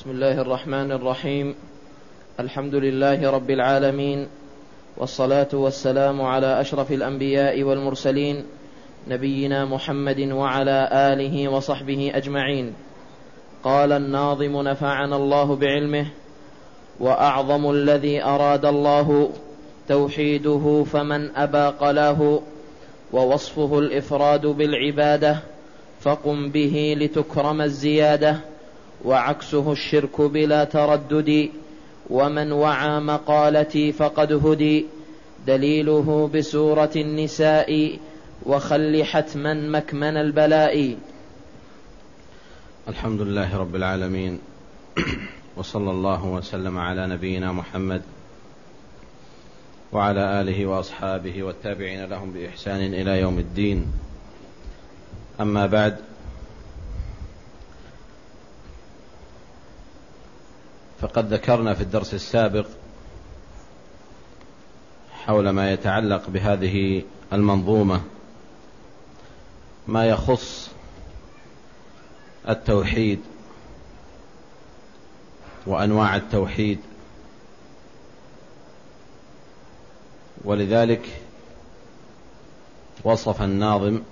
بسم الله الرحمن الرحيم. الحمد لله رب العالمين والصلاة والسلام على أشرف الأنبياء والمرسلين نبينا محمد وعلى آله وصحبه أجمعين. قال الناظم نفعنا الله بعلمه وأعظم الذي أراد الله توحيده فمن ابى قلاه ووصفه الإفراد بالعبادة فقم به لتكرم الزيادة وعكسه الشرك بلا تردد ومن وعى مقالتي فقد هدي. دليله بسورة النساء وخل حتما مكمن البلاء. الحمد لله رب العالمين وصلى الله وسلم على نبينا محمد وعلى آله وأصحابه والتابعين لهم بإحسان إلى يوم الدين. أما بعد فقد ذكرنا في الدرس السابق حول ما يتعلق بهذه المنظومة ما يخص التوحيد وأنواع التوحيد. ولذلك وصف الناظم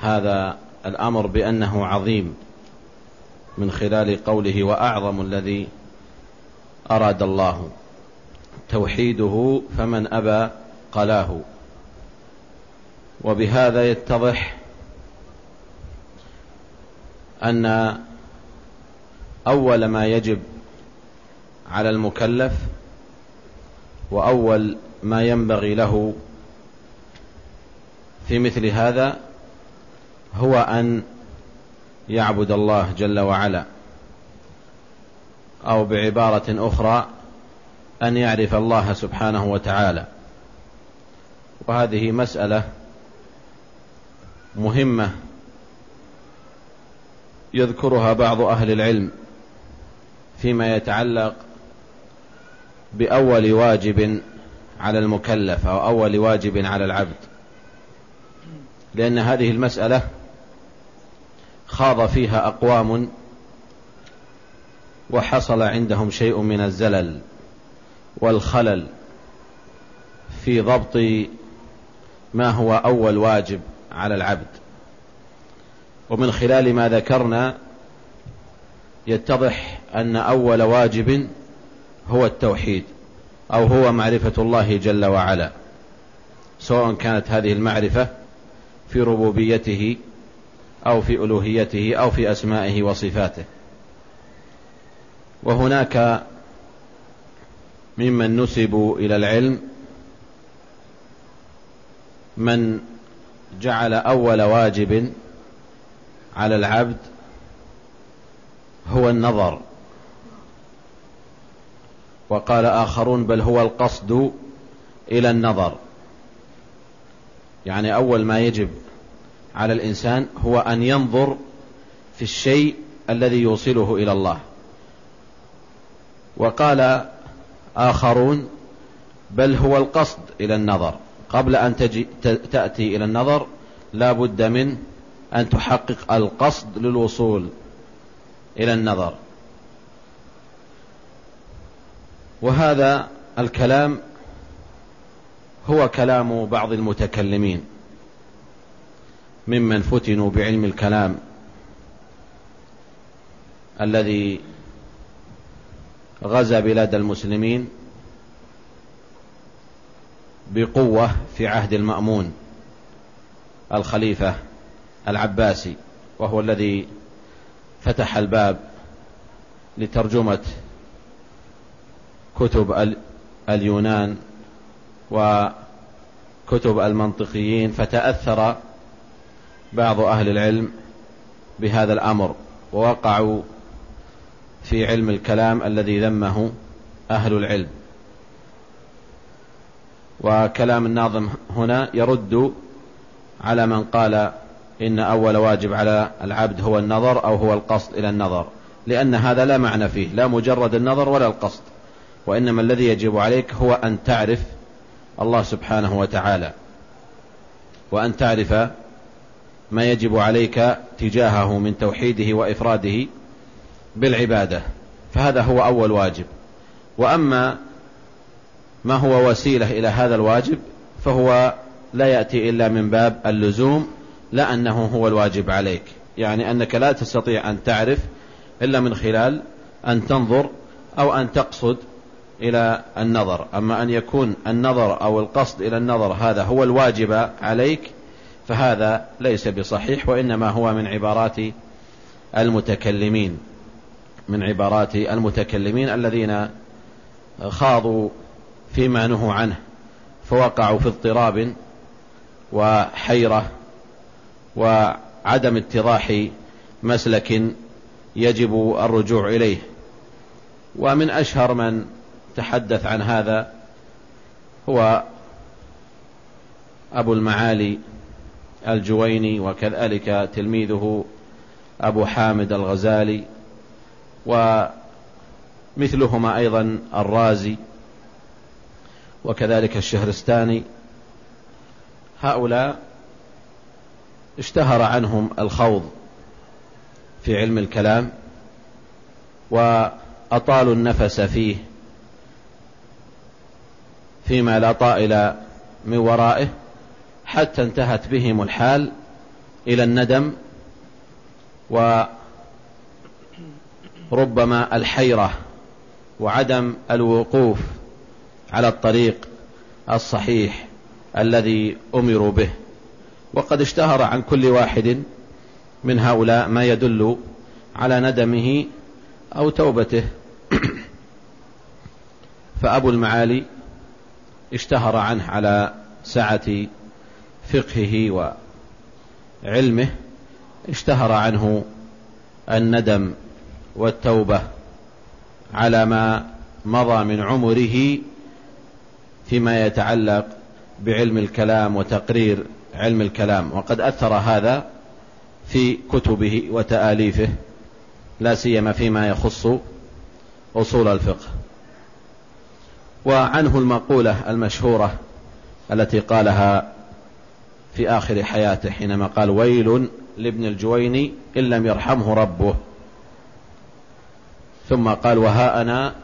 هذا الأمر بأنه عظيم. من خلال قوله وأعظم الذي أراد الله توحيده فمن أبى قلاه. وبهذا يتضح أن أول ما يجب على المكلف وأول ما ينبغي له في مثل هذا هو أن يعبد الله جل وعلا أو بعبارة أخرى أن يعرف الله سبحانه وتعالى. وهذه مسألة مهمة يذكرها بعض أهل العلم فيما يتعلق بأول واجب على المكلف أو أول واجب على العبد. لأن هذه المسألة خاض فيها أقوام وحصل عندهم شيء من الزلل والخلل في ضبط ما هو أول واجب على العبد. ومن خلال ما ذكرنا يتضح أن أول واجب هو التوحيد أو هو معرفة الله جل وعلا سواء كانت هذه المعرفة في ربوبيته أو في ألوهيته أو في أسمائه وصفاته. وهناك ممن نسبوا إلى العلم من جعل أول واجب على العبد هو النظر. وقال آخرون بل هو القصد إلى النظر. يعني أول ما يجب على الإنسان هو أن ينظر في الشيء الذي يوصله إلى الله. وقال آخرون بل هو القصد إلى النظر. قبل أن تجي تأتي إلى النظر لا بد من أن تحقق القصد للوصول إلى النظر. وهذا الكلام هو كلام بعض المتكلمين. ممن فتنوا بعلم الكلام الذي غزا بلاد المسلمين بقوة في عهد المأمون الخليفة العباسي وهو الذي فتح الباب لترجمة كتب اليونان وكتب المنطقيين فتأثر بعض أهل العلم بهذا الأمر ووقعوا في علم الكلام الذي ذمه أهل العلم. وكلام الناظم هنا يرد على من قال إن أول واجب على العبد هو النظر أو هو القصد إلى النظر لأن هذا لا معنى فيه لا مجرد النظر ولا القصد وإنما الذي يجب عليك هو أن تعرف الله سبحانه وتعالى وأن تعرف ما يجب عليك تجاهه من توحيده وإفراده بالعبادة فهذا هو أول واجب. وأما ما هو وسيلة إلى هذا الواجب فهو لا يأتي إلا من باب اللزوم لا أنه هو الواجب عليك. يعني أنك لا تستطيع أن تعرف إلا من خلال أن تنظر أو أن تقصد إلى النظر. أما أن يكون النظر أو القصد إلى النظر هذا هو الواجب عليك فهذا ليس بصحيح وإنما هو من عبارات المتكلمين من عبارات المتكلمين الذين خاضوا فيما نهوا عنه فوقعوا في اضطراب وحيرة وعدم اتضاح مسلك يجب الرجوع إليه. ومن أشهر من تحدث عن هذا هو أبو المعالي الجويني وكذلك تلميذه أبو حامد الغزالي ومثلهما أيضا الرازي وكذلك الشهرستاني. هؤلاء اشتهر عنهم الخوض في علم الكلام وأطالوا النفس فيه فيما لا طائل من ورائه. حتى انتهت بهم الحال إلى الندم وربما الحيرة وعدم الوقوف على الطريق الصحيح الذي أمروا به. وقد اشتهر عن كل واحد من هؤلاء ما يدل على ندمه أو توبته. فأبو المعالي اشتهر عنه على سعة فقهه وعلمه اشتهر عنه الندم والتوبة على ما مضى من عمره فيما يتعلق بعلم الكلام وتقرير علم الكلام وقد أثر هذا في كتبه وتآليفه لا سيما فيما يخص أصول الفقه. وعنه المقولة المشهورة التي قالها في آخر حياته حينما قال ويل لابن الجويني إن لم يرحمه ربه. ثم قال وها أنا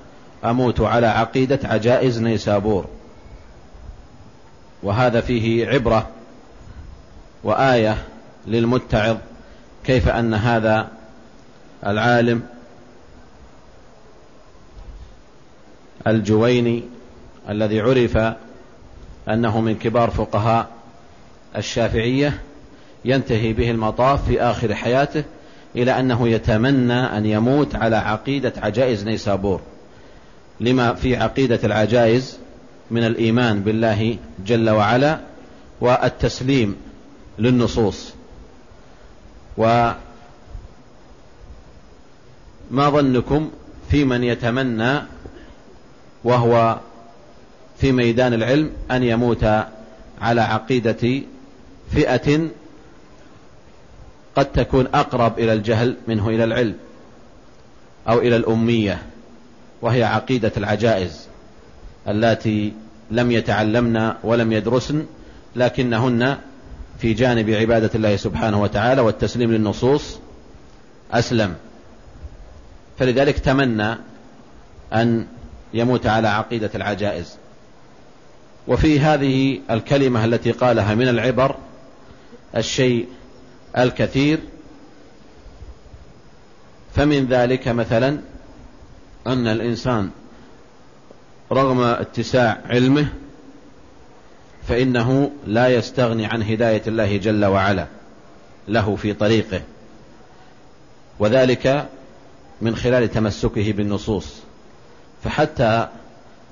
أموت على عقيدة عجائز نيسابور. وهذا فيه عبرة وآية للمتعظ كيف أن هذا العالم الجويني الذي عرف أنه من كبار فقهاء الشافعية ينتهي به المطاف في آخر حياته إلى أنه يتمنى أن يموت على عقيدة عجائز نيسابور. لما في عقيدة العجائز من الإيمان بالله جل وعلا والتسليم للنصوص. وما ظنكم في من يتمنى وهو في ميدان العلم أن يموت على عقيدة فئة قد تكون أقرب إلى الجهل منه إلى العلم أو إلى الأمية وهي عقيدة العجائز اللاتي لم يتعلمن ولم يدرسن لكنهن في جانب عبادة الله سبحانه وتعالى والتسليم للنصوص أسلم. فلذلك تمنى أن يموت على عقيدة العجائز. وفي هذه الكلمة التي قالها من العبر الشيء الكثير فمن ذلك مثلا أن الإنسان رغم اتساع علمه فإنه لا يستغني عن هداية الله جل وعلا له في طريقه وذلك من خلال تمسكه بالنصوص. فحتى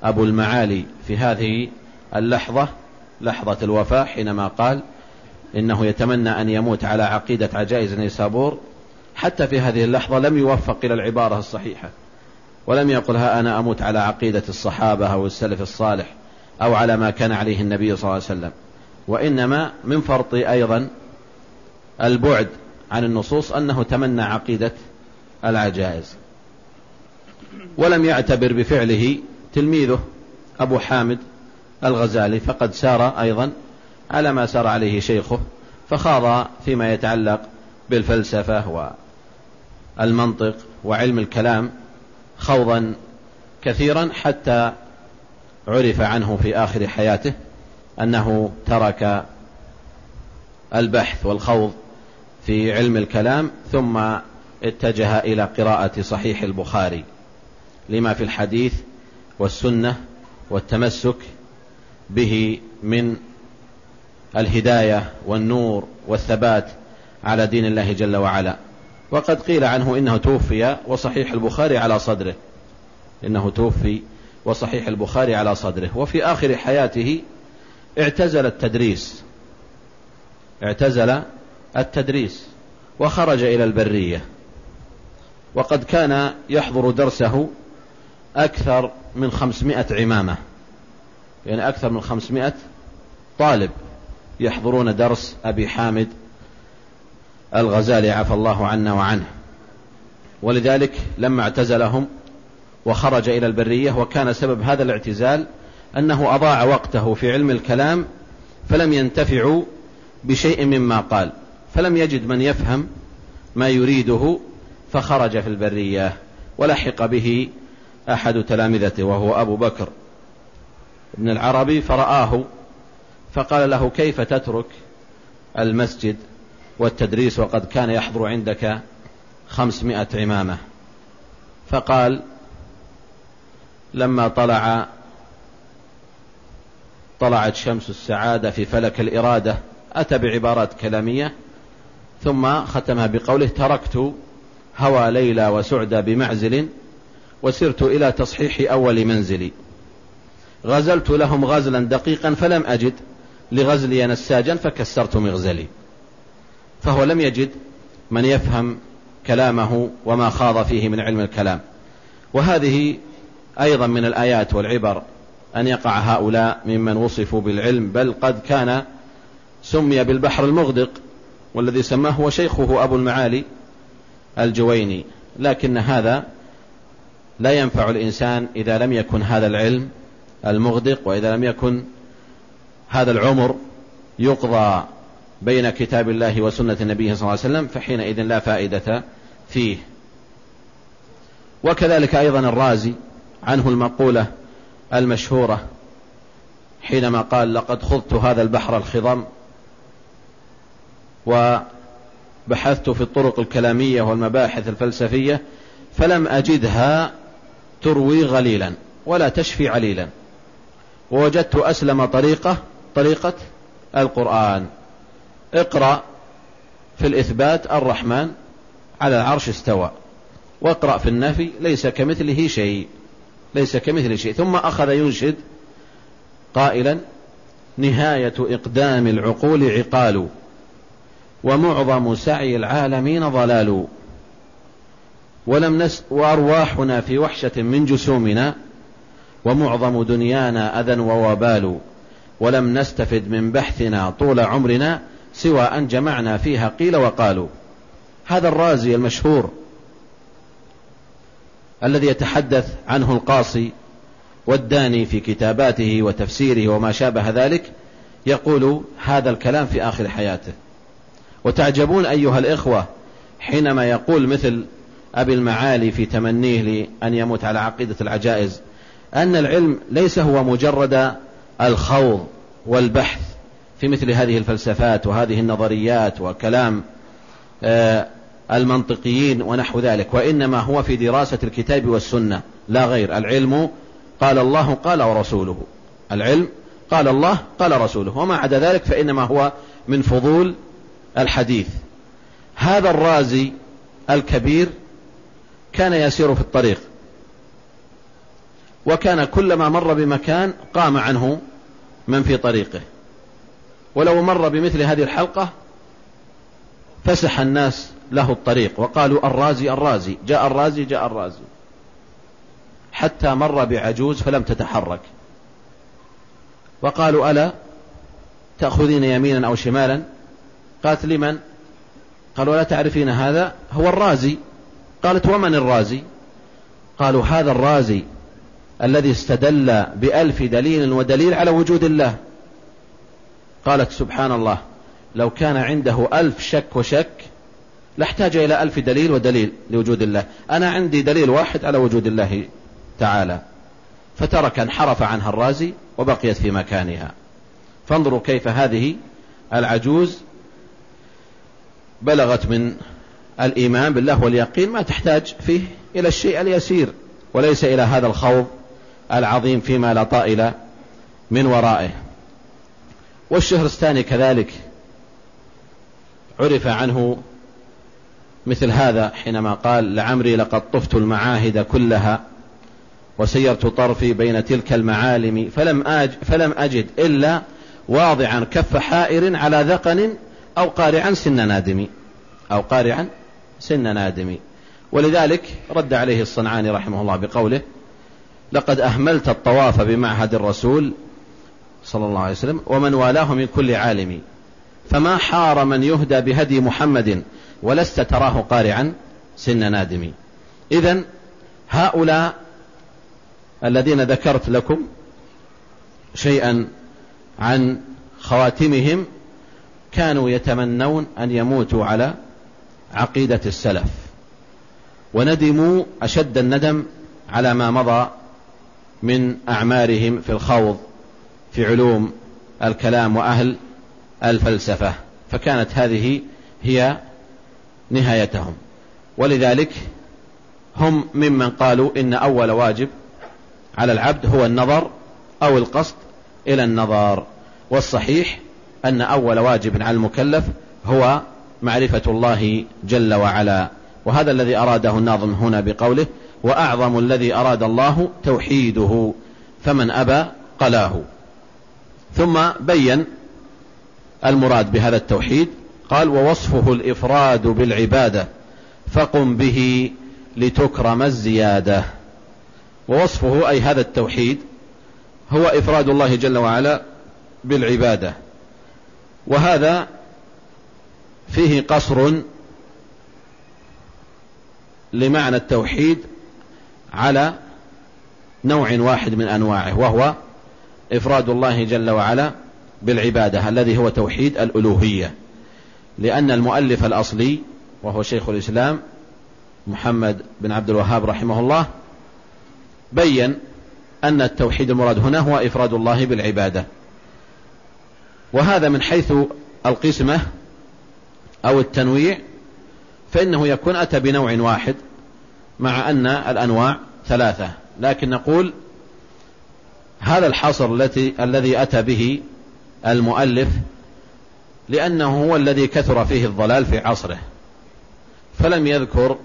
أبو المعالي في هذه اللحظة لحظة الوفاة حينما قال إنه يتمنى أن يموت على عقيدة عجائز نيسابور. حتى في هذه اللحظة لم يوفق إلى العبارة الصحيحة. ولم يقل ها أنا أموت على عقيدة الصحابة أو السلف الصالح أو على ما كان عليه النبي صلى الله عليه وسلم. وإنما من فرط أيضا البعد عن النصوص أنه تمنى عقيدة العجائز. ولم يعتبر بفعله تلميذه أبو حامد الغزالي فقد سار أيضا على ما سار عليه شيخه فخاض فيما يتعلق بالفلسفة والمنطق وعلم الكلام خوضا كثيرا حتى عرف عنه في آخر حياته أنه ترك البحث والخوض في علم الكلام ثم اتجه إلى قراءة صحيح البخاري لما في الحديث والسنة والتمسك به من الهداية والنور والثبات على دين الله جل وعلا. وقد قيل عنه إنه توفي وصحيح البخاري على صدره. إنه توفي وصحيح البخاري على صدره. وفي آخر حياته اعتزل التدريس. اعتزل التدريس. وخرج إلى البرية. وقد كان يحضر درسه أكثر من خمسمائة عمامة. يعني أكثر من خمسمائة طالب. يحضرون درس أبي حامد الغزالي عفى الله عنا وعنه. ولذلك لما اعتزلهم وخرج إلى البرية وكان سبب هذا الاعتزال أنه أضاع وقته في علم الكلام فلم ينتفعوا بشيء مما قال. فلم يجد من يفهم ما يريده فخرج في البرية ولحق به أحد تلامذته وهو أبو بكر. ابن العربي فرآه فقال له كيف تترك المسجد والتدريس وقد كان يحضر عندك خمسمائة عمامة؟ فقال لما طلع طلعت شمس السعادة في فلك الإرادة أتى بعبارات كلامية ثم ختمها بقوله تركت هوى ليلى وسعدى بمعزل وسرت إلى تصحيح أول منزلي. غزلت لهم غزلا دقيقا فلم أجد. لغزلي نساجا فكسرت مغزلي. فهو لم يجد من يفهم كلامه وما خاض فيه من علم الكلام. وهذه أيضا من الآيات والعبر أن يقع هؤلاء ممن وصفوا بالعلم بل قد كان سمي بالبحر المغدق والذي سماه هو شيخه أبو المعالي الجويني. لكن هذا لا ينفع الإنسان إذا لم يكن هذا العلم المغدق وإذا لم يكن هذا العمر يقضى بين كتاب الله وسنة النبي صلى الله عليه وسلم فحينئذ لا فائدة فيه. وكذلك أيضا الرازي عنه المقولة المشهورة حينما قال لقد خضت هذا البحر الخضم وبحثت في الطرق الكلامية والمباحث الفلسفية فلم أجدها تروي غليلا ولا تشفي عليلا. ووجدت أسلم طريقة طريقة القرآن. اقرأ في الإثبات الرحمن على العرش استوى. واقرأ في النفي ليس كمثله شيء ليس كمثله شيء. ثم أخذ ينشد قائلا نهاية إقدام العقول عقال ومعظم سعي العالمين ضلال. ولم نس وأرواحنا في وحشة من جسومنا ومعظم دنيانا أذى ووبال. ولم نستفد من بحثنا طول عمرنا سوى أن جمعنا فيها قيل وقالوا. هذا الرازي المشهور الذي يتحدث عنه القاصي والداني في كتاباته وتفسيره وما شابه ذلك يقول هذا الكلام في آخر حياته. وتعجبون أيها الإخوة حينما يقول مثل أبي المعالي في تمنيه لأن يموت على عقيدة العجائز أن العلم ليس هو مجرد الخوض والبحث في مثل هذه الفلسفات وهذه النظريات وكلام آه، المنطقيين ونحو ذلك. وإنما هو في دراسة الكتاب والسنة لا غير. العلم قال الله قال ورسوله. العلم قال الله قال رسوله. وما عدا ذلك فإنما هو من فضول الحديث. هذا الرازي الكبير كان يسير في الطريق. وكان كلما مر بمكان قام عنه من في طريقه. ولو مر بمثل هذه الحلقة فسح الناس له الطريق وقالوا الرازي الرازي جاء الرازي جاء الرازي. حتى مر بعجوز فلم تتحرك. وقالوا ألا تأخذين يمينا أو شمالا؟ قالت لمن؟ قالوا لا تعرفين هذا؟ هو الرازي. قالت ومن الرازي؟ قالوا هذا الرازي. الذي استدل بألف دليل ودليل على وجود الله. قالت سبحان الله لو كان عنده ألف شك وشك لاحتاج إلى ألف دليل ودليل لوجود الله. أنا عندي دليل واحد على وجود الله تعالى. فترك انحرف عنها الرازي وبقيت في مكانها. فانظروا كيف هذه العجوز بلغت من الإيمان بالله واليقين ما تحتاج فيه إلى الشيء اليسير وليس إلى هذا الخوض العظيم فيما لا طائل من ورائه. والشهرستاني كذلك عرف عنه مثل هذا حينما قال لعمري لقد طفت المعاهد كلها وسيرت طرفي بين تلك المعالم فلم, أج فلم أجد إلا واضعا كف حائر على ذقن أو قارعا سن نادم أو قارعا سن نادم. ولذلك رد عليه الصنعاني رحمه الله بقوله لقد أهملت الطواف بمعهد الرسول صلى الله عليه وسلم ومن والاه من كل عالم. فما حار من يهدى بهدي محمد ولست تراه قارعا سن نادم. إذا هؤلاء الذين ذكرت لكم شيئا عن خواتمهم كانوا يتمنون أن يموتوا على عقيدة السلف. وندموا أشد الندم على ما مضى من أعمارهم في الخوض في علوم الكلام وأهل الفلسفة. فكانت هذه هي نهايتهم. ولذلك هم ممن قالوا إن أول واجب على العبد هو النظر أو القصد إلى النظر والصحيح أن أول واجب على المكلف هو معرفة الله جل وعلا. وهذا الذي أراده الناظم هنا بقوله وأعظم الذي أراد الله توحيده فمن أبى قلاه. ثم بين المراد بهذا التوحيد قال ووصفه الإفراد بالعبادة فقم به لتكرم الزيادة. ووصفه أي هذا التوحيد هو إفراد الله جل وعلا بالعبادة. وهذا فيه قصر لمعنى التوحيد على نوع واحد من أنواعه وهو إفراد الله جل وعلا بالعبادة الذي هو توحيد الألوهية. لأن المؤلف الأصلي وهو شيخ الإسلام محمد بن عبد الوهاب رحمه الله بين أن التوحيد المراد هنا هو إفراد الله بالعبادة. وهذا من حيث القسمة أو التنويع فإنه يكون أتى بنوع واحد. مع أن الأنواع ثلاثة لكن نقول هذا الحصر التي الذي أتى به المؤلف لأنه هو الذي كثر فيه الضلال في عصره فلم يذكر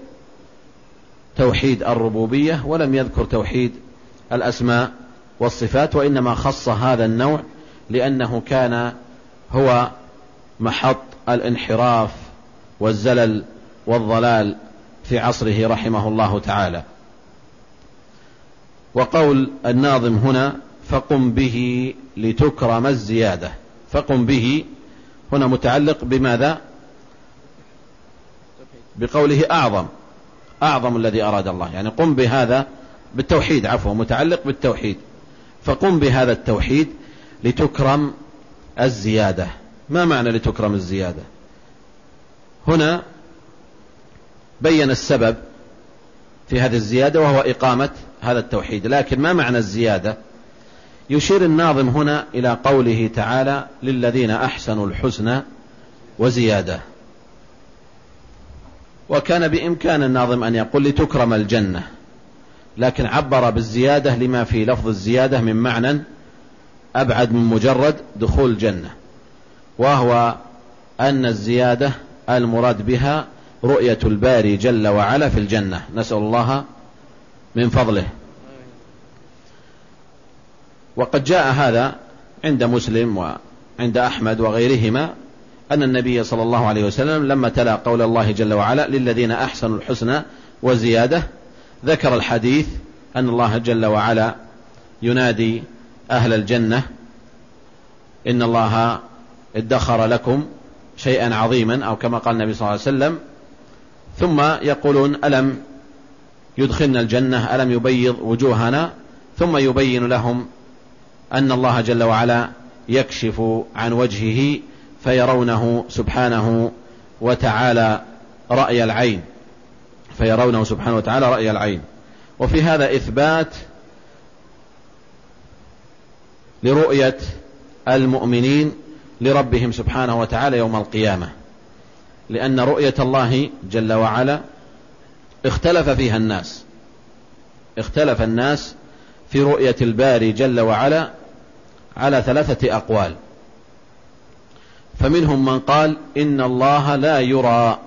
توحيد الربوبية ولم يذكر توحيد الأسماء والصفات وإنما خص هذا النوع لأنه كان هو محط الانحراف والزلل والضلال في عصره رحمه الله تعالى. وقول الناظم هنا فقم به لتكرم الزيادة. فقم به هنا متعلق بماذا؟ بقوله أعظم. أعظم الذي أراد الله. يعني قم بهذا بالتوحيد عفوا متعلق بالتوحيد. فقم بهذا التوحيد لتكرم الزيادة. ما معنى لتكرم الزيادة؟ هنا بين السبب في هذه الزيادة وهو إقامة هذا التوحيد. لكن ما معنى الزيادة؟ يشير الناظم هنا إلى قوله تعالى للذين أحسنوا الحسنى وزيادة. وكان بإمكان الناظم أن يقول لتكرم الجنة. لكن عبر بالزيادة لما في لفظ الزيادة من معنى أبعد من مجرد دخول الجنة. وهو أن الزيادة المراد بها رؤية الباري جل وعلا في الجنة. نسأل الله من فضله. وقد جاء هذا عند مسلم وعند أحمد وغيرهما أن النبي صلى الله عليه وسلم لما تلا قول الله جل وعلا للذين أحسنوا الحسنى وزيادة ذكر الحديث أن الله جل وعلا ينادي أهل الجنة إن الله ادخر لكم شيئا عظيما أو كما قال النبي صلى الله عليه وسلم ثم يقولون ألم يدخلنا الجنة؟ ألم يبيض وجوهنا؟ ثم يبين لهم أن الله جل وعلا يكشف عن وجهه فيرونه سبحانه وتعالى رأي العين. فيرونه سبحانه وتعالى رأي العين. وفي هذا إثبات لرؤية المؤمنين لربهم سبحانه وتعالى يوم القيامة. لأن رؤية الله جل وعلا اختلف فيها الناس. اختلف الناس في رؤية الباري جل وعلا على ثلاثة أقوال. فمنهم من قال إن الله لا يرى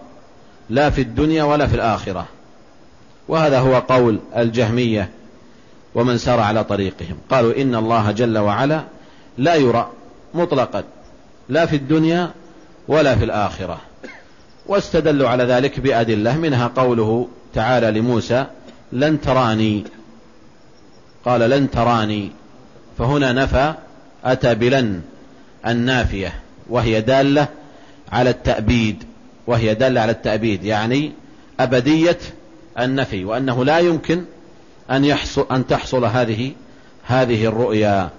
لا في الدنيا ولا في الآخرة. وهذا هو قول الجهمية ومن سار على طريقهم. قالوا إن الله جل وعلا لا يرى مطلقا لا في الدنيا ولا في الآخرة. واستدلوا على ذلك بأدلة منها قوله تعالى لموسى لن تراني. قال لن تراني. فهنا نفى أتى بلن النافية وهي دالة على التأبيد وهي دالة على التأبيد يعني أبدية النفي وأنه لا يمكن أن يحصل أن تحصل هذه هذه الرؤيا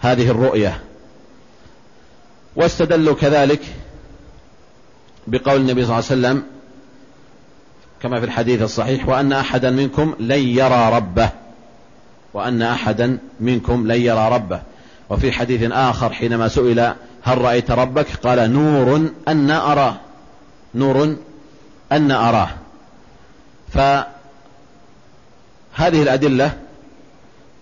هذه الرؤية. واستدلوا كذلك بقول النبي صلى الله عليه وسلم كما في الحديث الصحيح وأن أحدا منكم لن يرى ربه وأن أحدا منكم لن يرى ربه. وفي حديث آخر حينما سئل هل رأيت ربك؟ قال نور أن أراه نور أن أراه. فهذه الأدلة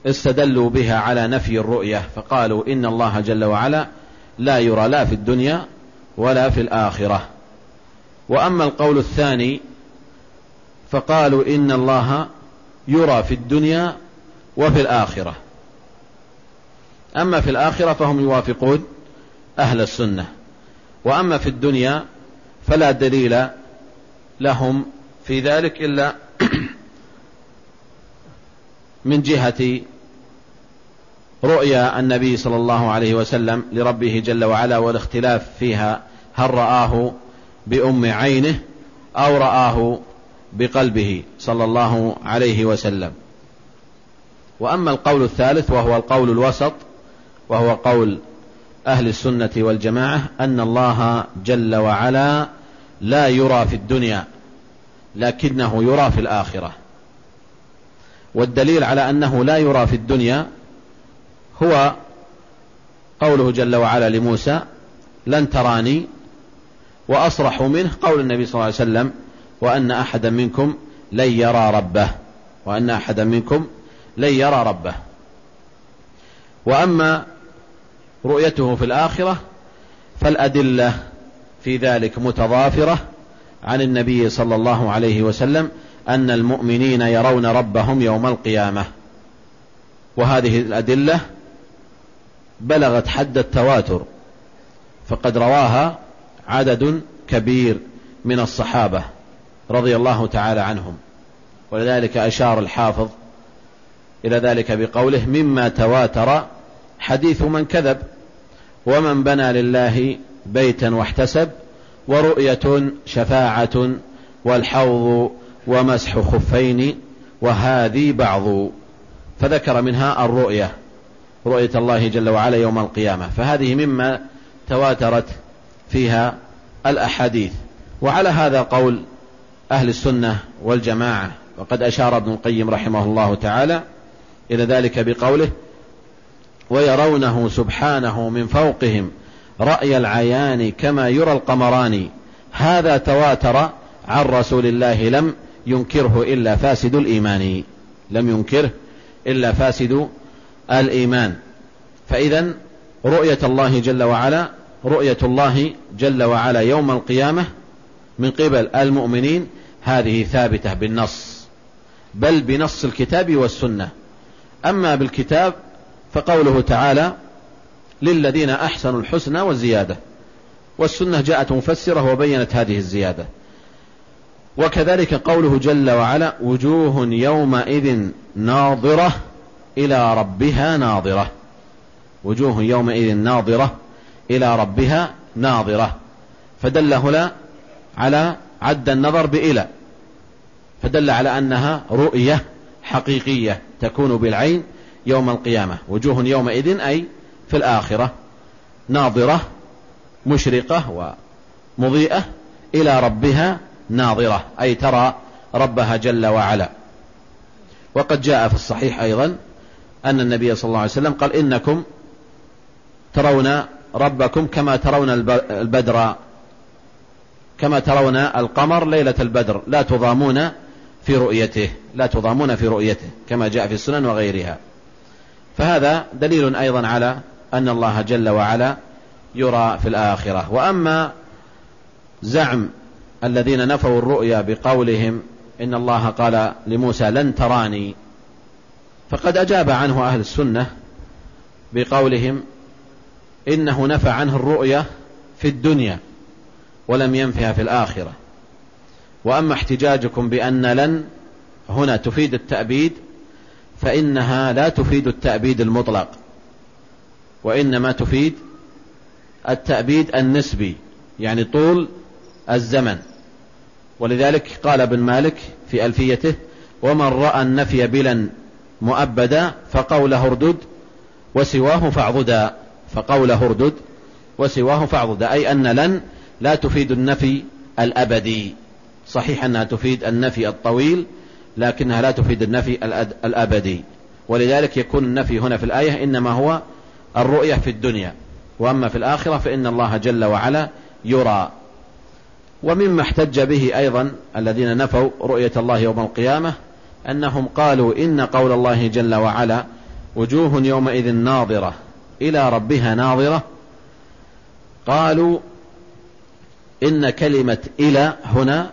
استدلوا بها على نفي الرؤية فقالوا إن الله جل وعلا لا يرى لا في الدنيا ولا في الآخرة. وأما القول الثاني فقالوا إن الله يرى في الدنيا وفي الآخرة. أما في الآخرة فهم يوافقون أهل السنة. وأما في الدنيا فلا دليل لهم في ذلك إلا من جهة رؤيا النبي صلى الله عليه وسلم لربه جل وعلا والاختلاف فيها. هل رآه بأم عينه أو رآه بقلبه صلى الله عليه وسلم. وأما القول الثالث وهو القول الوسط وهو قول أهل السنة والجماعة أن الله جل وعلا لا يرى في الدنيا لكنه يرى في الآخرة. والدليل على أنه لا يرى في الدنيا هو قوله جل وعلا لموسى لن تراني وأصرح منه قول النبي صلى الله عليه وسلم وأن أحدا منكم لن يرى ربه وأن أحدا منكم لن يرى ربه. وأما رؤيته في الآخرة فالأدلة في ذلك متضافرة عن النبي صلى الله عليه وسلم أن المؤمنين يرون ربهم يوم القيامة. وهذه الأدلة بلغت حد التواتر فقد رواها عدد كبير من الصحابة رضي الله تعالى عنهم. ولذلك أشار الحافظ إلى ذلك بقوله مما تواتر حديث من كذب ومن بنى لله بيتا واحتسب ورؤية شفاعة والحوض ومسح خفين وهذه بعض. فذكر منها الرؤية رؤية الله جل وعلا يوم القيامة. فهذه مما تواترت فيها الأحاديث. وعلى هذا قول أهل السنة والجماعة وقد أشار ابن القيم رحمه الله تعالى إلى ذلك بقوله ويرونه سبحانه من فوقهم رأي العيان كما يرى القمران. هذا تواتر عن رسول الله لم ينكره إلا فاسد الإيمان. لم ينكره إلا فاسد الإيمان. فإذا رؤية الله جل وعلا رؤية الله جل وعلا يوم القيامة من قبل المؤمنين هذه ثابتة بالنص بل بنص الكتاب والسنة. أما بالكتاب فقوله تعالى للذين أحسنوا الحسنى والزيادة والسنة جاءت مفسرة وبينت هذه الزيادة. وكذلك قوله جل وعلا وجوه يومئذ ناظرة إلى ربها ناظرة. وجوه يومئذ ناظرة إلى ربها ناظرة. فدل هنا على عد النظر بإلى. فدل على أنها رؤية حقيقية تكون بالعين يوم القيامة. وجوه يومئذ أي في الآخرة. ناظرة مشرقة ومضيئة إلى ربها ناظرة. أي ترى ربها جل وعلا. وقد جاء في الصحيح أيضا أن النبي صلى الله عليه وسلم قال إنكم ترون ربكم كما ترون البدر كما ترون القمر ليلة البدر. لا تضامون في رؤيته لا تضامون في رؤيته كما جاء في السنن وغيرها. فهذا دليل أيضا على أن الله جل وعلا يرى في الآخرة. وأما زعم الذين نفوا الرؤيا بقولهم إن الله قال لموسى لن تراني فقد أجاب عنه أهل السنة بقولهم إنه نفى عنه الرؤية في الدنيا ولم ينفها في الآخرة. وأما احتجاجكم بأن لن هنا تفيد التأبيد فإنها لا تفيد التأبيد المطلق وإنما تفيد التأبيد النسبي يعني طول الزمن. ولذلك قال ابن مالك في ألفيته ومن رأى النفي بلا مؤبدا فقوله اردد وسواه فاعضدا فقوله اردد وسواه فاعضدا أي أن لن لا تفيد النفي الأبدي. صحيح أنها تفيد النفي الطويل لكنها لا تفيد النفي الأبدي. ولذلك يكون النفي هنا في الآية إنما هو الرؤية في الدنيا. وأما في الآخرة فإن الله جل وعلا يرى. ومما احتج به أيضا الذين نفوا رؤية الله يوم القيامة أنهم قالوا إن قول الله جل وعلا وجوه يومئذ ناظرة. إلى ربها ناظرة قالوا إن كلمة إلى هنا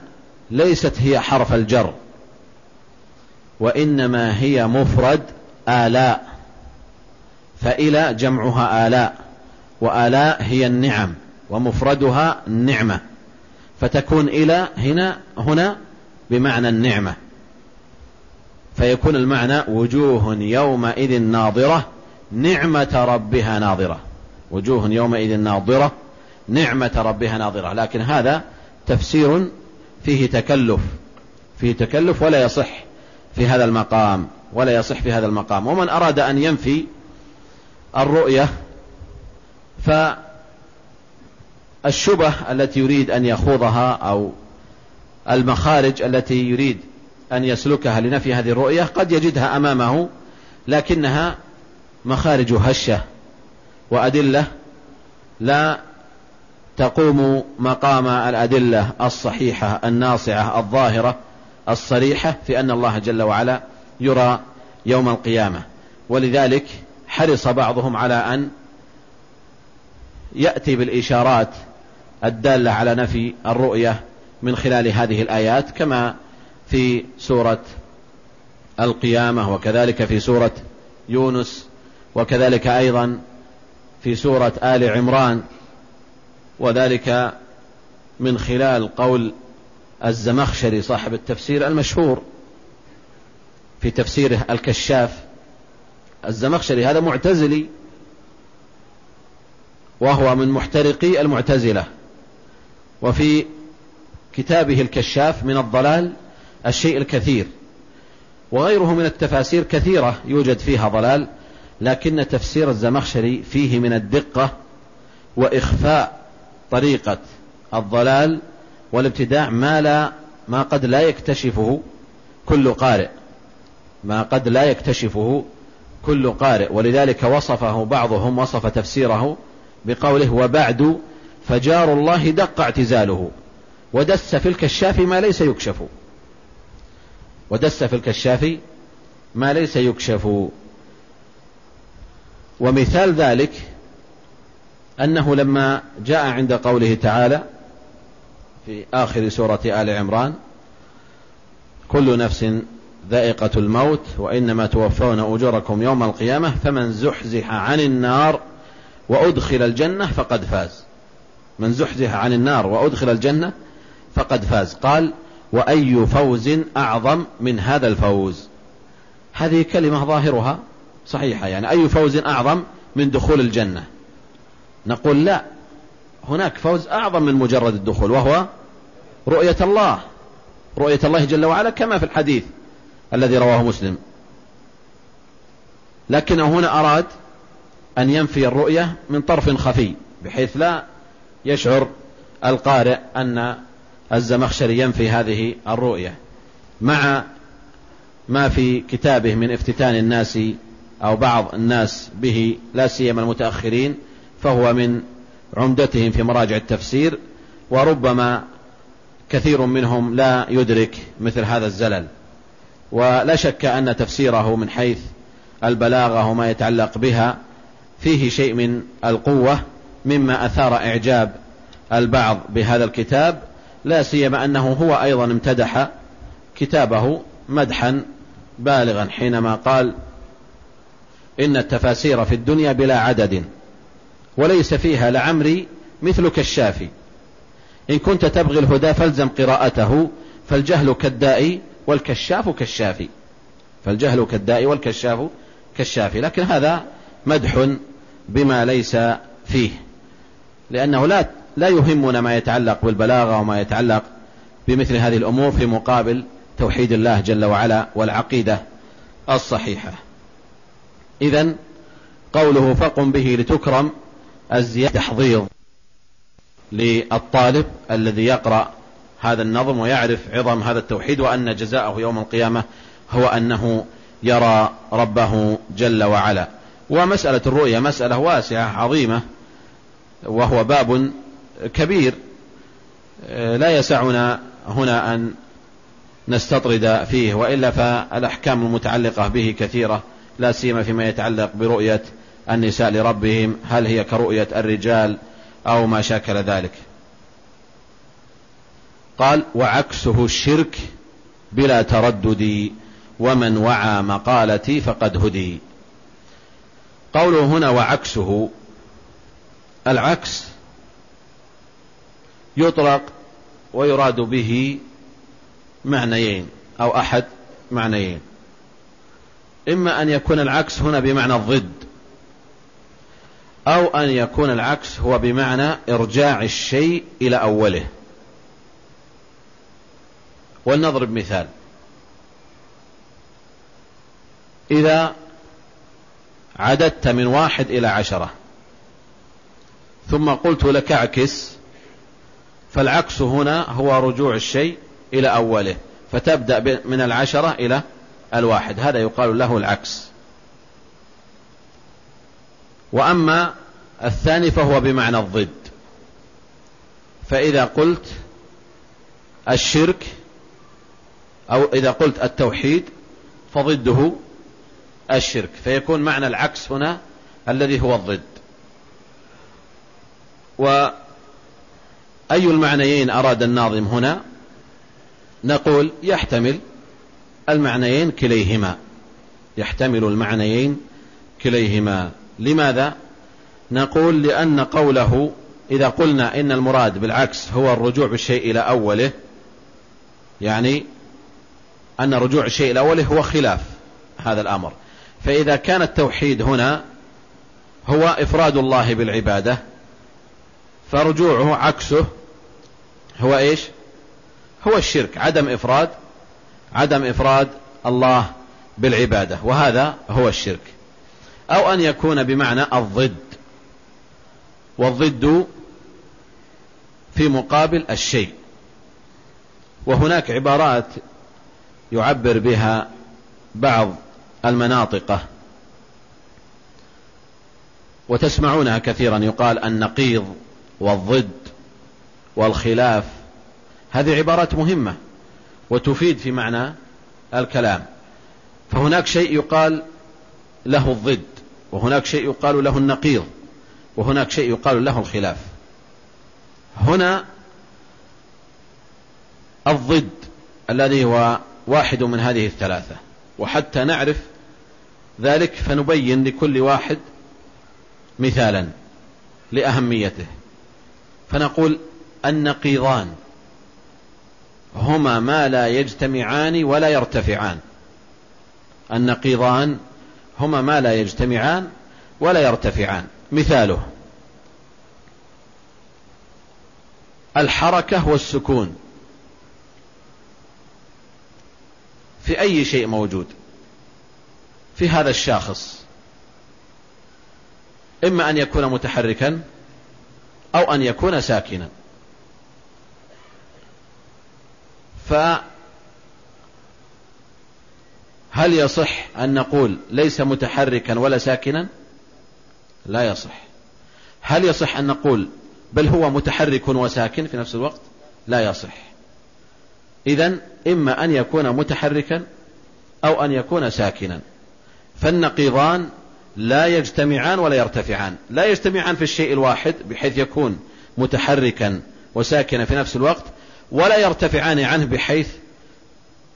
ليست هي حرف الجر وإنما هي مفرد آلاء فإلى جمعها آلاء وآلاء هي النعم ومفردها النعمة فتكون إلى هنا هنا بمعنى النعمة فيكون المعنى وجوه يومئذ ناظرة نعمة ربها ناظرة. وجوه يومئذ ناظرة نعمة ربها ناظرة. لكن هذا تفسير فيه تكلف فيه تكلف ولا يصح في هذا المقام ولا يصح في هذا المقام. ومن أراد أن ينفي الرؤية فالشبه التي يريد أن يخوضها أو المخارج التي يريد أن يسلكها لنفي هذه الرؤية قد يجدها أمامه لكنها مخارج هشة وأدلة لا تقوم مقام الأدلة الصحيحة الناصعة الظاهرة الصريحة في أن الله جل وعلا يرى يوم القيامة. ولذلك حرص بعضهم على أن يأتي بالإشارات الدالة على نفي الرؤية من خلال هذه الآيات كما في سورة القيامة وكذلك في سورة يونس وكذلك أيضا في سورة آل عمران وذلك من خلال قول الزمخشري صاحب التفسير المشهور في تفسيره الكشاف. الزمخشري هذا معتزلي وهو من محترقي المعتزلة. وفي كتابه الكشاف من الضلال الشيء الكثير وغيره من التفاسير كثيرة يوجد فيها ضلال لكن تفسير الزمخشري فيه من الدقة وإخفاء طريقة الضلال والابتداع ما لا ما قد لا يكتشفه كل قارئ. ما قد لا يكتشفه كل قارئ. ولذلك وصفه بعضهم وصف تفسيره بقوله وبعد فجار الله دق اعتزاله. ودس في الكشاف ما ليس يكشف. ودس في الكشاف ما ليس يكشف. ومثال ذلك أنه لما جاء عند قوله تعالى في آخر سورة آل عمران كل نفس ذائقة الموت وإنما توفون أجوركم يوم القيامة فمن زحزح عن النار وأدخل الجنة فقد فاز. من زحزح عن النار وأدخل الجنة فقد فاز. قال وأي فوز أعظم من هذا الفوز؟ هذه كلمة ظاهرها صحيحة يعني. أي فوز أعظم من دخول الجنة؟ نقول لا. هناك فوز أعظم من مجرد الدخول وهو رؤية الله. رؤية الله جل وعلا كما في الحديث الذي رواه مسلم. لكنه هنا أراد أن ينفي الرؤية من طرف خفي بحيث لا يشعر القارئ أن الزمخشري ينفي هذه الرؤية. مع ما في كتابه من افتتان الناس أو بعض الناس به لا سيما المتأخرين فهو من عمدتهم في مراجع التفسير وربما كثير منهم لا يدرك مثل هذا الزلل. ولا شك أن تفسيره من حيث البلاغة وما يتعلق بها فيه شيء من القوة مما أثار إعجاب البعض بهذا الكتاب لا سيما أنه هو أيضا امتدح كتابه مدحا بالغا حينما قال إن التفاسير في الدنيا بلا عدد وليس فيها لعمري مثلك الشافي. إن كنت تبغي الهدى فالزم قراءته فالجهل كالداء والكشاف كالشافي. فالجهل كالداء والكشاف كالشافي. لكن هذا مدح بما ليس فيه لأنه لا لا يهمنا ما يتعلق بالبلاغة وما يتعلق بمثل هذه الأمور في مقابل توحيد الله جل وعلا والعقيدة الصحيحة. إذا قوله فقم به لتكرم الزيادة تحضيض للطالب الذي يقرأ هذا النظم ويعرف عظم هذا التوحيد وأن جزاءه يوم القيامة هو أنه يرى ربه جل وعلا. ومسألة الرؤية مسألة واسعة عظيمة وهو باب كبير. لا يسعنا هنا أن نستطرد فيه وإلا فالأحكام المتعلقة به كثيرة. لا سيما فيما يتعلق برؤية النساء لربهم هل هي كرؤية الرجال أو ما شاكل ذلك؟ قال وعكسه الشرك بلا تردد ومن وعى مقالتي فقد هدي. قوله هنا وعكسه العكس يطلق ويراد به معنيين أو أحد معنيين. إما أن يكون العكس هنا بمعنى الضد أو أن يكون العكس هو بمعنى إرجاع الشيء إلى أوله. ولنضرب مثال. إذا عددت من واحد إلى عشرة ثم قلت لك اعكس فالعكس هنا هو رجوع الشيء إلى أوله فتبدأ من العشرة إلى الواحد. هذا يقال له العكس. وأما الثاني فهو بمعنى الضد. فإذا قلت الشرك أو إذا قلت التوحيد فضده الشرك. فيكون معنى العكس هنا الذي هو الضد. وأي المعنيين أراد الناظم هنا؟ نقول يحتمل المعنيين كليهما. يحتمل المعنيين كليهما. لماذا؟ نقول لأن قوله إذا قلنا إن المراد بالعكس هو الرجوع بالشيء إلى أوله يعني أن رجوع الشيء إلى أوله هو خلاف هذا الأمر. فإذا كان التوحيد هنا هو إفراد الله بالعبادة فرجوعه عكسه هو إيش؟ هو الشرك عدم إفراد عدم إفراد الله بالعبادة وهذا هو الشرك. أو أن يكون بمعنى الضد. والضد في مقابل الشيء. وهناك عبارات يعبر بها بعض المناطقة وتسمعونها كثيرا يقال النقيض والضد والخلاف. هذه عبارات مهمة. وتفيد في معنى الكلام. فهناك شيء يقال له الضد وهناك شيء يقال له النقيض وهناك شيء يقال له الخلاف. هنا الضد الذي هو واحد من هذه الثلاثة وحتى نعرف ذلك فنبين لكل واحد مثالا لأهميته. فنقول النقيضان. هما ما لا يجتمعان ولا يرتفعان. النقيضان هما ما لا يجتمعان ولا يرتفعان. مثاله. الحركة والسكون. في أي شيء موجود. في هذا الشاخص. إما أن يكون متحركا أو أن يكون ساكنا. فهل يصح أن نقول ليس متحركا ولا ساكنا؟ لا يصح. هل يصح أن نقول بل هو متحرك وساكن في نفس الوقت؟ لا يصح. إذا إما أن يكون متحركا أو أن يكون ساكنا. فالنقيضان لا يجتمعان ولا يرتفعان. لا يجتمعان في الشيء الواحد بحيث يكون متحركا وساكنا في نفس الوقت ولا يرتفعان عنه بحيث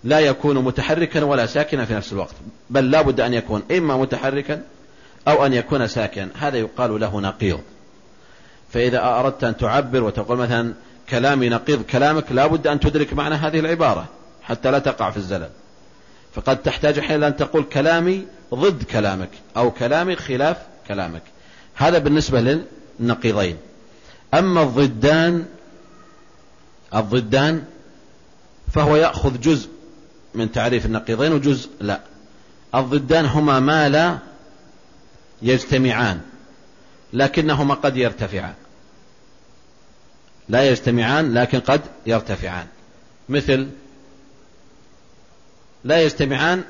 لا يكون متحركا ولا ساكنا في نفس الوقت. بل لا بد أن يكون إما متحركا أو أن يكون ساكنا. هذا يقال له نقيض. فإذا أردت أن تعبر وتقول مثلا كلامي نقيض كلامك لا بد أن تدرك معنى هذه العبارة حتى لا تقع في الزلل. فقد تحتاج أحيانا أن تقول كلامي ضد كلامك أو كلامي خلاف كلامك. هذا بالنسبة للنقيضين. أما الضدان الضدان فهو يأخذ جزء من تعريف النقيضين وجزء لا. الضدان هما ما لا يجتمعان لكنهما قد يرتفعان. لا يجتمعان لكن قد يرتفعان. مثل لا يجتمعان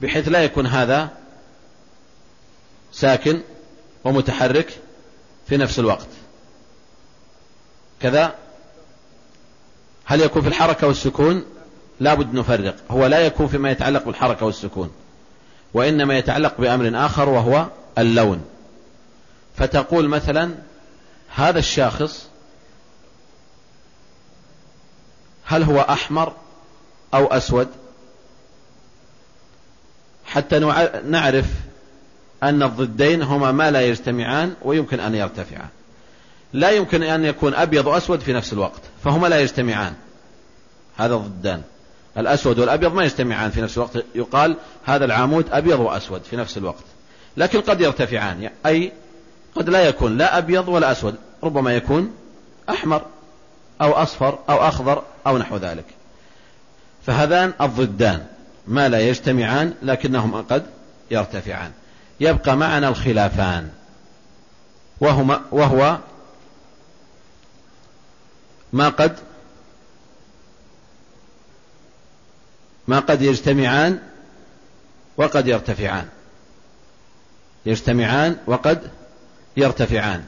بحيث لا يكون هذا ساكن ومتحرك في نفس الوقت. كذا هل يكون في الحركة والسكون؟ لا بد نفرق. هو لا يكون فيما يتعلق بالحركة والسكون وإنما يتعلق بأمر آخر وهو اللون. فتقول مثلا هذا الشاخص هل هو أحمر أو أسود؟ حتى نعرف أن الضدين هما ما لا يجتمعان ويمكن أن يرتفعان. لا يمكن أن يكون أبيض وأسود في نفس الوقت فهما لا يجتمعان. هذا ضدان. الأسود والأبيض ما يجتمعان في نفس الوقت. يقال هذا العمود أبيض وأسود في نفس الوقت. لكن قد يرتفعان أي قد لا يكون لا أبيض ولا أسود ربما يكون أحمر أو أصفر أو أخضر أو نحو ذلك. فهذان الضدان. ما لا يجتمعان لكنهما قد يرتفعان. يبقى معنا الخلافان. وهما وهو ما قد ما قد يجتمعان وقد يرتفعان. يجتمعان وقد يرتفعان.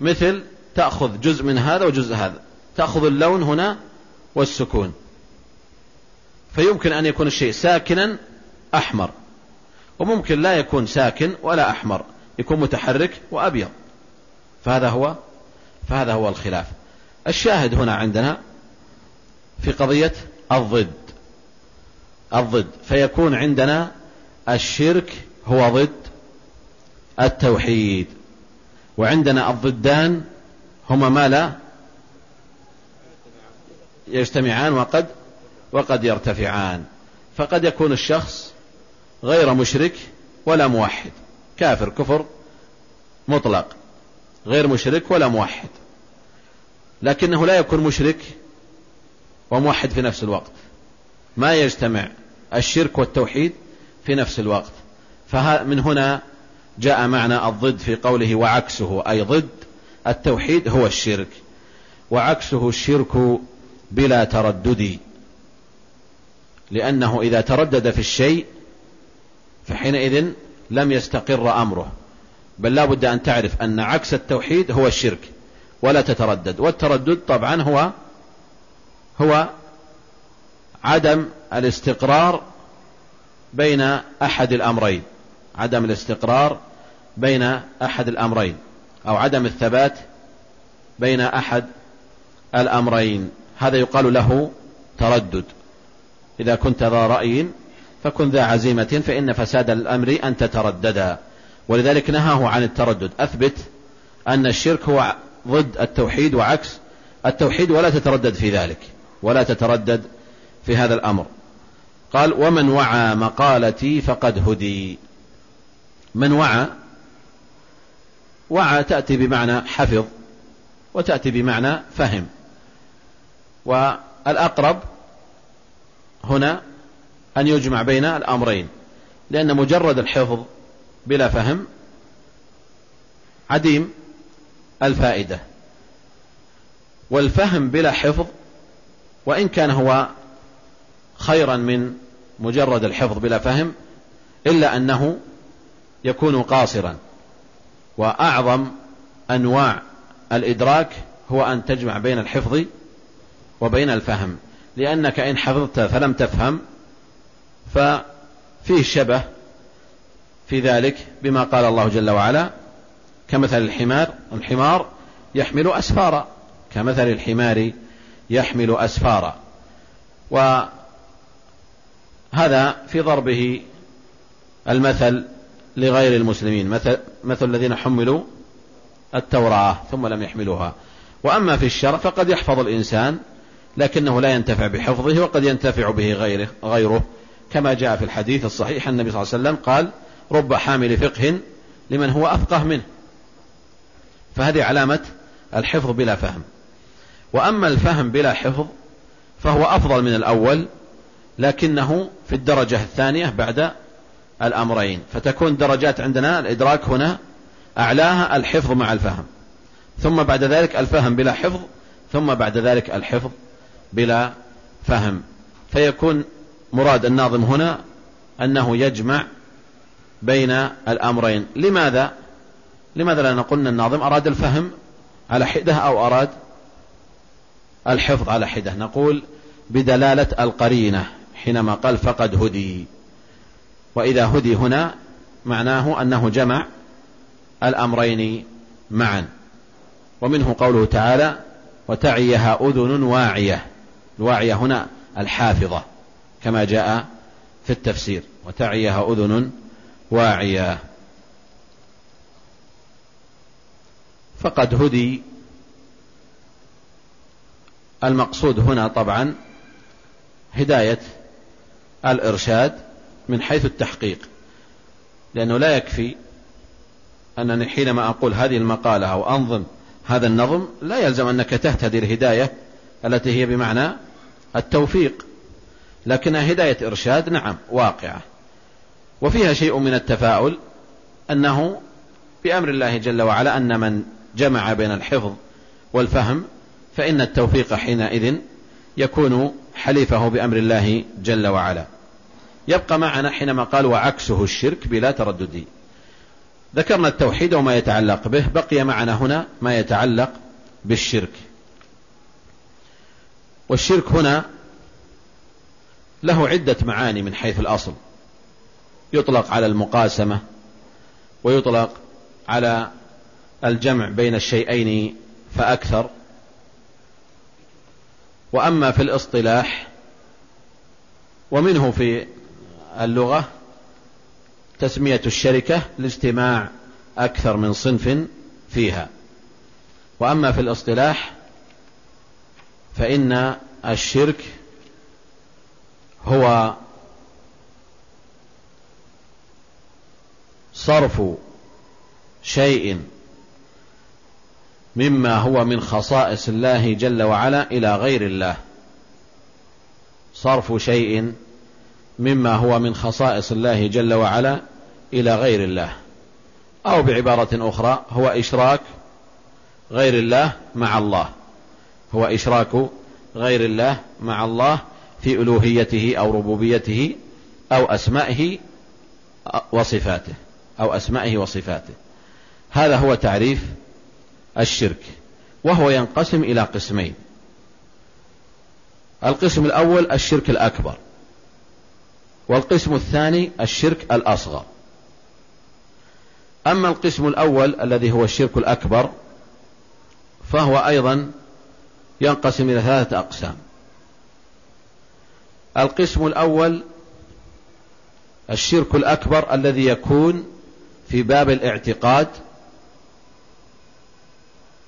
مثل تأخذ جزء من هذا وجزء هذا. تأخذ اللون هنا والسكون. فيمكن أن يكون الشيء ساكنا أحمر. وممكن لا يكون ساكن ولا أحمر. يكون متحرك وأبيض. فهذا هو فهذا هو الخلاف. الشاهد هنا عندنا في قضية الضد. الضد فيكون عندنا الشرك هو ضد التوحيد. وعندنا الضدان هما ما لا يجتمعان وقد وقد يرتفعان. فقد يكون الشخص غير مشرك ولا موحد. كافر كفر مطلق. غير مشرك ولا موحد. لكنه لا يكون مشرك وموحد في نفس الوقت. ما يجتمع الشرك والتوحيد في نفس الوقت. فمن هنا جاء معنى الضد في قوله وعكسه أي ضد التوحيد هو الشرك. وعكسه الشرك بلا تردد لأنه إذا تردد في الشيء فحينئذ لم يستقر أمره. بل لا بد أن تعرف أن عكس التوحيد هو الشرك. ولا تتردد. والتردد طبعا هو هو عدم الاستقرار بين أحد الأمرين. عدم الاستقرار بين أحد الأمرين. أو عدم الثبات بين أحد الأمرين. هذا يقال له تردد. إذا كنت ذا رأي فكن ذا عزيمة فإن فساد الأمر أن تترددا. ولذلك نهاه عن التردد. أثبت أن الشرك هو ضد التوحيد وعكس التوحيد ولا تتردد في ذلك ولا تتردد في هذا الأمر. قال ومن وعى مقالتي فقد هدي. من وعى؟ وعى تأتي بمعنى حفظ وتأتي بمعنى فهم. والأقرب هنا أن يجمع بين الأمرين لأن مجرد الحفظ بلا فهم عديم. الفائدة. والفهم بلا حفظ وإن كان هو خيرا من مجرد الحفظ بلا فهم إلا أنه يكون قاصرا. وأعظم أنواع الإدراك هو أن تجمع بين الحفظ وبين الفهم. لأنك إن حفظت فلم تفهم ففيه شبه في ذلك بما قال الله جل وعلا كمثل الحمار الحمار يحمل أسفارا. كمثل الحمار يحمل أسفارا. وهذا في ضربه المثل لغير المسلمين. مثل, مثل الذين حملوا التوراة ثم لم يحملوها. وأما في الشرع فقد يحفظ الإنسان لكنه لا ينتفع بحفظه وقد ينتفع به غيره, غيره. كما جاء في الحديث الصحيح النبي صلى الله عليه وسلم قال رب حامل فقه لمن هو أفقه منه. فهذه علامة الحفظ بلا فهم. وأما الفهم بلا حفظ فهو أفضل من الأول لكنه في الدرجة الثانية بعد الأمرين. فتكون درجات عندنا الإدراك هنا أعلاها الحفظ مع الفهم. ثم بعد ذلك الفهم بلا حفظ ثم بعد ذلك الحفظ بلا فهم. فيكون مراد الناظم هنا أنه يجمع بين الأمرين. لماذا؟ لماذا لا نقول الناظم أراد الفهم على حدة أو أراد الحفظ على حدة؟ نقول بدلالة القرينة حينما قال فقد هدي. وإذا هدي هنا معناه أنه جمع الأمرين معا. ومنه قوله تعالى وتعيها أذن واعية. الواعية هنا الحافظة كما جاء في التفسير. وتعيها أذن واعية. فقد هدي. المقصود هنا طبعا هداية الإرشاد من حيث التحقيق لأنه لا يكفي أنني حينما أقول هذه المقالة أو أنظم هذا النظم لا يلزم أنك تهتدي الهداية التي هي بمعنى التوفيق لكنها هداية إرشاد نعم واقعة. وفيها شيء من التفاؤل أنه بأمر الله جل وعلا أن من جمع بين الحفظ والفهم فإن التوفيق حينئذ يكون حليفه بأمر الله جل وعلا. يبقى معنا حينما قال وعكسه الشرك بلا تردد. ذكرنا التوحيد وما يتعلق به بقي معنا هنا ما يتعلق بالشرك. والشرك هنا له عدة معاني من حيث الأصل. يطلق على المقاسمة ويطلق على الجمع بين الشيئين فأكثر. وأما في الاصطلاح ومنه في اللغة تسمية الشركة لاجتماع أكثر من صنف فيها. وأما في الاصطلاح فإن الشرك هو صرف شيء مما هو من خصائص الله جل وعلا إلى غير الله. صرف شيء مما هو من خصائص الله جل وعلا إلى غير الله. أو بعبارة أخرى هو إشراك غير الله مع الله. هو إشراك غير الله مع الله في ألوهيته أو ربوبيته أو أسمائه وصفاته. أو أسمائه وصفاته. هذا هو تعريف الشرك وهو ينقسم إلى قسمين. القسم الأول الشرك الأكبر والقسم الثاني الشرك الأصغر. أما القسم الأول الذي هو الشرك الأكبر فهو أيضا ينقسم إلى ثلاثة أقسام. القسم الأول الشرك الأكبر الذي يكون في باب الاعتقاد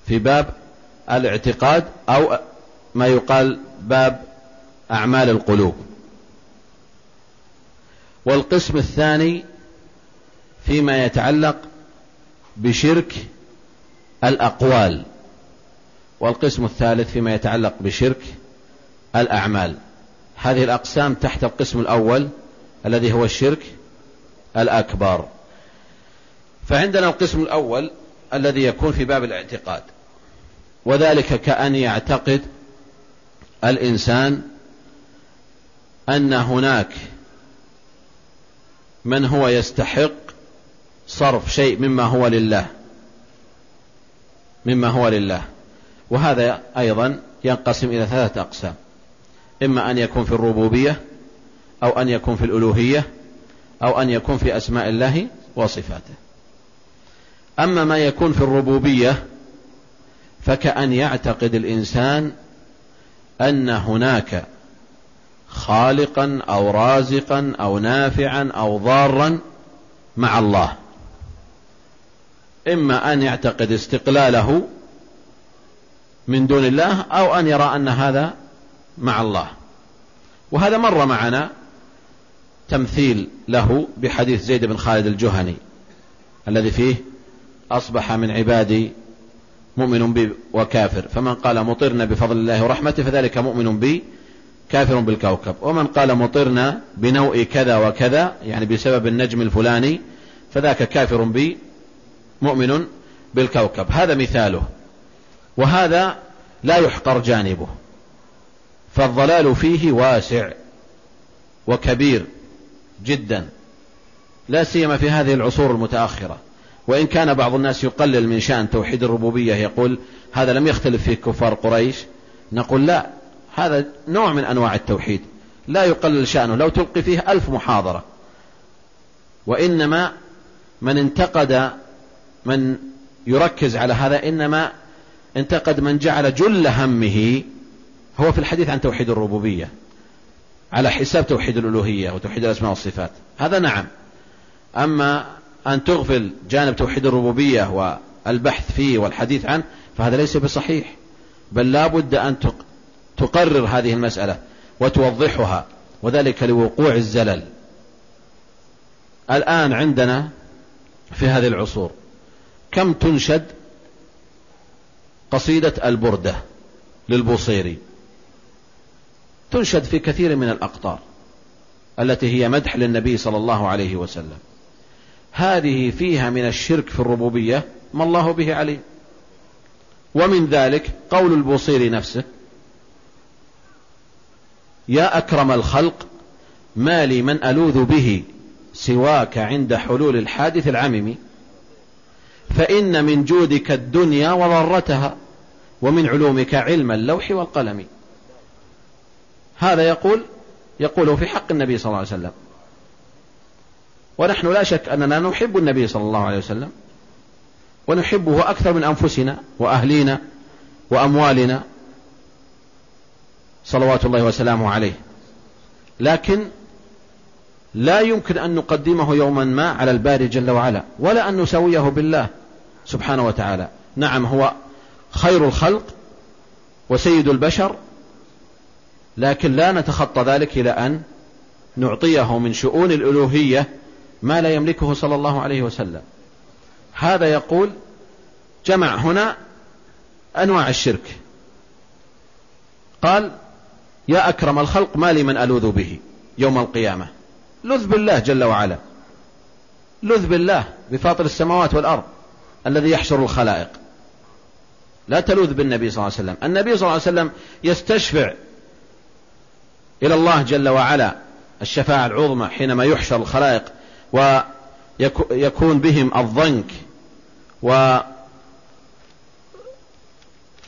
في باب الاعتقاد أو ما يقال باب أعمال القلوب. والقسم الثاني فيما يتعلق بشرك الأقوال. والقسم الثالث فيما يتعلق بشرك الأعمال. هذه الأقسام تحت القسم الأول الذي هو الشرك الأكبر. فعندنا القسم الأول الذي يكون في باب الاعتقاد. وذلك كأن يعتقد الإنسان أن هناك من هو يستحق صرف شيء مما هو لله مما هو لله. وهذا أيضا ينقسم إلى ثلاثة أقسام. إما أن يكون في الربوبية أو أن يكون في الألوهية أو أن يكون في أسماء الله وصفاته. أما ما يكون في الربوبية فكأن يعتقد الإنسان أن هناك خالقا أو رازقا أو نافعا أو ضارا مع الله. إما أن يعتقد استقلاله من دون الله أو أن يرى أن هذا مع الله. وهذا مر معنا تمثيل له بحديث زيد بن خالد الجهني الذي فيه أصبح من عبادي مؤمن بي وكافر. فمن قال مطرنا بفضل الله ورحمته فذلك مؤمن بي كافر بالكوكب. ومن قال مطرنا بنوء كذا وكذا يعني بسبب النجم الفلاني فذاك كافر بي مؤمن بالكوكب. هذا مثاله. وهذا لا يحقر جانبه. فالضلال فيه واسع وكبير جدا. لا سيما في هذه العصور المتأخرة. وإن كان بعض الناس يقلل من شأن توحيد الربوبية يقول هذا لم يختلف فيه كفار قريش. نقول لا هذا نوع من أنواع التوحيد. لا يقلل شأنه لو تلقي فيه ألف محاضرة. وإنما من انتقد من يركز على هذا إنما انتقد من جعل جل همه هو في الحديث عن توحيد الربوبية على حساب توحيد الألوهية وتوحيد الأسماء والصفات. هذا نعم. أما أن تغفل جانب توحيد الربوبية والبحث فيه والحديث عنه فهذا ليس بصحيح. بل لا بد أن تقرر هذه المسألة وتوضحها وذلك لوقوع الزلل. الآن عندنا في هذه العصور كم تنشد قصيدة البردة للبوصيري؟ تنشد في كثير من الأقطار التي هي مدح للنبي صلى الله عليه وسلم. هذه فيها من الشرك في الربوبية ما الله به عليه ومن ذلك قول البوصيري نفسه يا أكرم الخلق ما لي من ألوذ به سواك عند حلول الحادث العمم فإن من جودك الدنيا وضرتها ومن علومك علم اللوح والقلم. هذا يقول يقوله في حق النبي صلى الله عليه وسلم. ونحن لا شك أننا نحب النبي صلى الله عليه وسلم ونحبه أكثر من أنفسنا وأهلينا وأموالنا صلوات الله وسلامه عليه. لكن لا يمكن أن نقدمه يوما ما على الباري جل وعلا ولا أن نسويه بالله سبحانه وتعالى. نعم هو خير الخلق وسيد البشر لكن لا نتخطى ذلك إلى أن نعطيه من شؤون الألوهية ما لا يملكه صلى الله عليه وسلم. هذا يقول جمع هنا أنواع الشرك. قال يا أكرم الخلق ما لي من ألوذ به يوم القيامة. لذ بالله جل وعلا. لذ بالله بفاطر السماوات والأرض الذي يحشر الخلائق. لا تلوذ بالنبي صلى الله عليه وسلم. النبي صلى الله عليه وسلم يستشفع إلى الله جل وعلا الشفاعة العظمى حينما يحشر الخلائق. ويكون بهم الضنك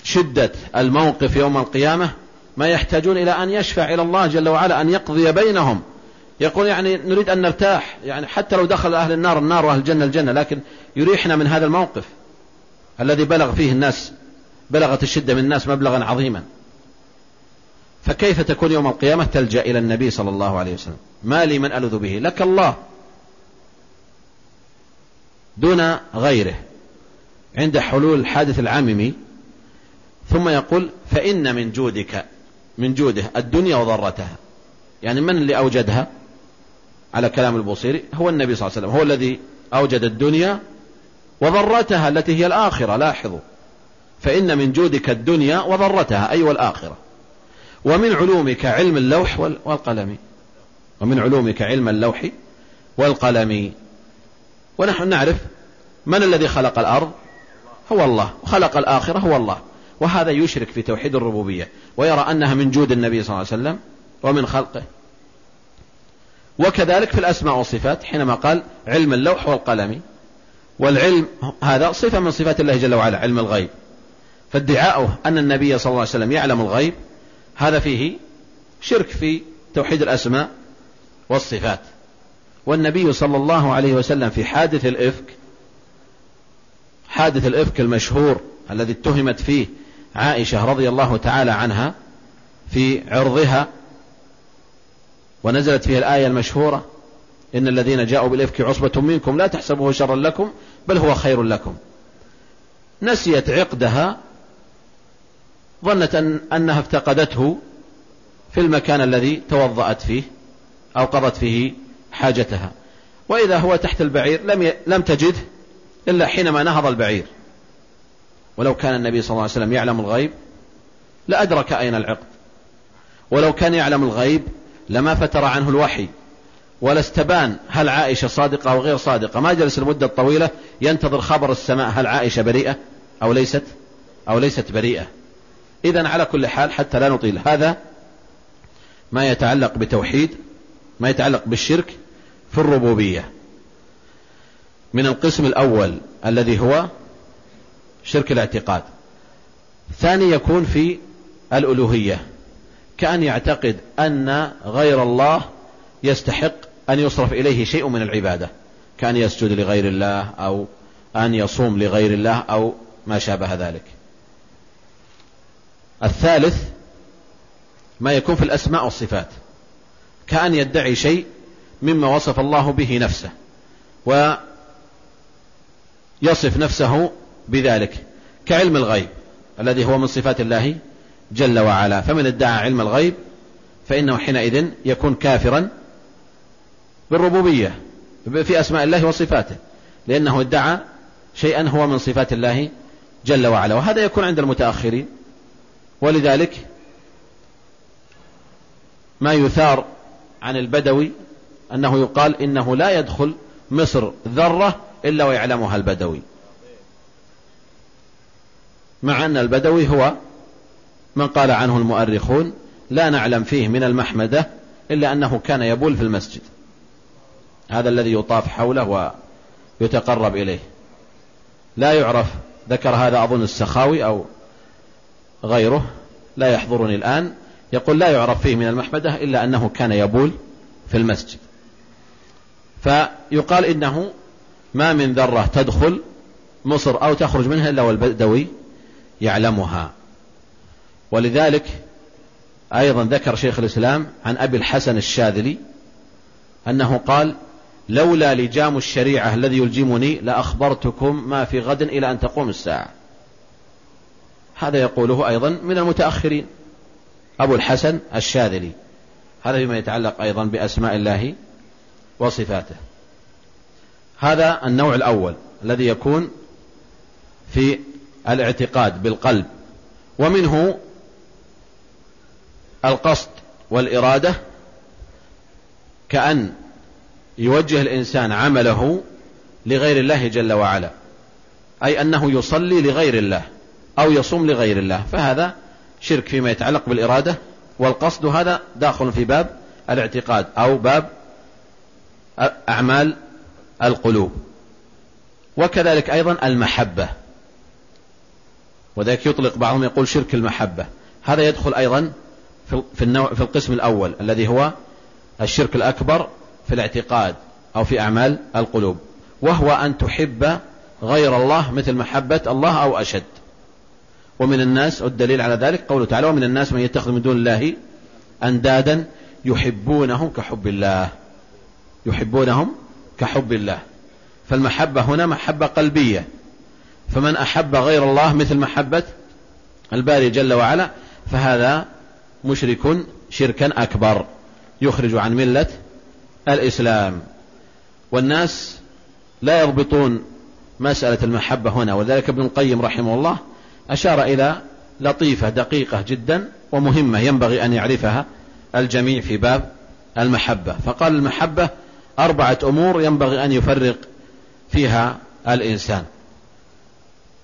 وشدة الموقف يوم القيامة ما يحتاجون إلى أن يشفع إلى الله جل وعلا أن يقضي بينهم. يقول يعني نريد أن نرتاح يعني حتى لو دخل أهل النار النار وأهل الجنة الجنة لكن يريحنا من هذا الموقف الذي بلغ فيه الناس بلغت الشدة من الناس مبلغا عظيما. فكيف تكون يوم القيامة تلجأ إلى النبي صلى الله عليه وسلم؟ ما لي من ألذ به لك الله. دون غيره عند حلول الحادث العاممي ثم يقول فإن من جودك من جوده الدنيا وضرتها. يعني من اللي أوجدها؟ على كلام البوصيري هو النبي صلى الله عليه وسلم هو الذي أوجد الدنيا وضرتها التي هي الآخرة لاحظوا. فإن من جودك الدنيا وضرتها أي والآخرة. ومن علومك علم اللوح والقلم. ومن علومك علم اللوح والقلم. ونحن نعرف من الذي خلق الأرض؟ هو الله. وخلق الآخرة هو الله. وهذا يشرك في توحيد الربوبية. ويرى أنها من جود النبي صلى الله عليه وسلم ومن خلقه. وكذلك في الأسماء والصفات حينما قال علم اللوح والقلم. والعلم هذا صفة من صفات الله جل وعلا علم الغيب. فادعاؤه أن النبي صلى الله عليه وسلم يعلم الغيب هذا فيه شرك في توحيد الأسماء والصفات. والنبي صلى الله عليه وسلم في حادث الإفك حادث الإفك المشهور الذي اتهمت فيه عائشة رضي الله تعالى عنها في عرضها ونزلت فيه الآية المشهورة إن الذين جاءوا بالإفك عصبة منكم لا تحسبوه شرا لكم بل هو خير لكم. نسيت عقدها ظنت أن أنها افتقدته في المكان الذي توضأت فيه أو قضت فيه حاجتها. وإذا هو تحت البعير لم ي... لم تجده إلا حينما نهض البعير. ولو كان النبي صلى الله عليه وسلم يعلم الغيب لأدرك أين العقد. ولو كان يعلم الغيب لما فتر عنه الوحي. ولا استبان هل عائشة صادقة أو غير صادقة. ما جلس المدة الطويلة ينتظر خبر السماء هل عائشة بريئة أو ليست أو ليست بريئة. إذا على كل حال حتى لا نطيل. هذا ما يتعلق بتوحيد ما يتعلق بالشرك في الربوبية. من القسم الأول الذي هو شرك الاعتقاد. ثاني يكون في الألوهية. كأن يعتقد أن غير الله يستحق أن يصرف إليه شيء من العبادة. كأن يسجد لغير الله أو أن يصوم لغير الله أو ما شابه ذلك. الثالث ما يكون في الأسماء والصفات. كأن يدعي شيء مما وصف الله به نفسه ويصف نفسه بذلك كعلم الغيب الذي هو من صفات الله جل وعلا. فمن ادعى علم الغيب فإنه حينئذ يكون كافرا بالربوبية في أسماء الله وصفاته لأنه ادعى شيئا هو من صفات الله جل وعلا. وهذا يكون عند المتأخرين. ولذلك ما يثار عن البدوي أنه يقال إنه لا يدخل مصر ذرة إلا ويعلمها البدوي. مع أن البدوي هو من قال عنه المؤرخون لا نعلم فيه من المحمدة إلا أنه كان يبول في المسجد. هذا الذي يطاف حوله ويتقرب إليه. لا يعرف ذكر هذا أظن السخاوي أو غيره لا يحضرني الآن. يقول لا يعرف فيه من المحمدة إلا أنه كان يبول في المسجد. فيقال إنه ما من ذرة تدخل مصر أو تخرج منها إلا والبدوي يعلمها. ولذلك أيضا ذكر شيخ الإسلام عن أبي الحسن الشاذلي أنه قال لولا لجام الشريعة الذي يلجمني لأخبرتكم ما في غد إلى أن تقوم الساعة هذا يقوله أيضا من المتأخرين. أبو الحسن الشاذلي. هذا فيما يتعلق أيضا بأسماء الله وصفاته. هذا النوع الأول الذي يكون في الاعتقاد بالقلب ومنه القصد والإرادة كأن يوجه الإنسان عمله لغير الله جل وعلا أي أنه يصلي لغير الله أو يصوم لغير الله فهذا شرك فيما يتعلق بالإرادة والقصد هذا داخل في باب الاعتقاد أو باب أعمال القلوب. وكذلك أيضا المحبة. وذلك يطلق بعضهم يقول شرك المحبة. هذا يدخل أيضا في, النوع في القسم الأول الذي هو الشرك الأكبر في الاعتقاد أو في أعمال القلوب. وهو أن تحب غير الله مثل محبة الله أو أشد. ومن الناس والدليل على ذلك قوله تعالى ومن الناس من يتخذ من دون الله أندادا يحبونهم كحب الله. يحبونهم كحب الله. فالمحبة هنا محبة قلبية. فمن أحب غير الله مثل محبة الباري جل وعلا فهذا مشرك شركا أكبر يخرج عن ملة الإسلام. والناس لا يضبطون مسألة المحبة هنا وذلك ابن القيم رحمه الله أشار إلى لطيفة دقيقة جدا ومهمة ينبغي أن يعرفها الجميع في باب المحبة. فقال المحبة أربعة أمور ينبغي أن يفرق فيها الإنسان.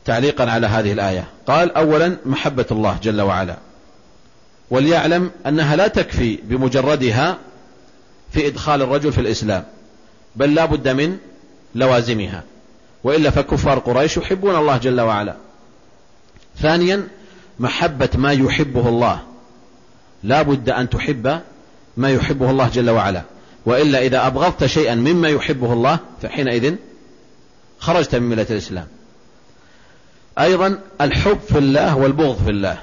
تعليقا على هذه الآية. قال أولا محبة الله جل وعلا. وليعلم أنها لا تكفي بمجردها في إدخال الرجل في الإسلام بل لا بد من لوازمها. وإلا فكفار قريش يحبون الله جل وعلا. ثانيا محبة ما يحبه الله. لا بد أن تحب ما يحبه الله جل وعلا. وإلا إذا أبغضت شيئا مما يحبه الله فحينئذ خرجت من ملة الإسلام. أيضا الحب في الله والبغض في الله.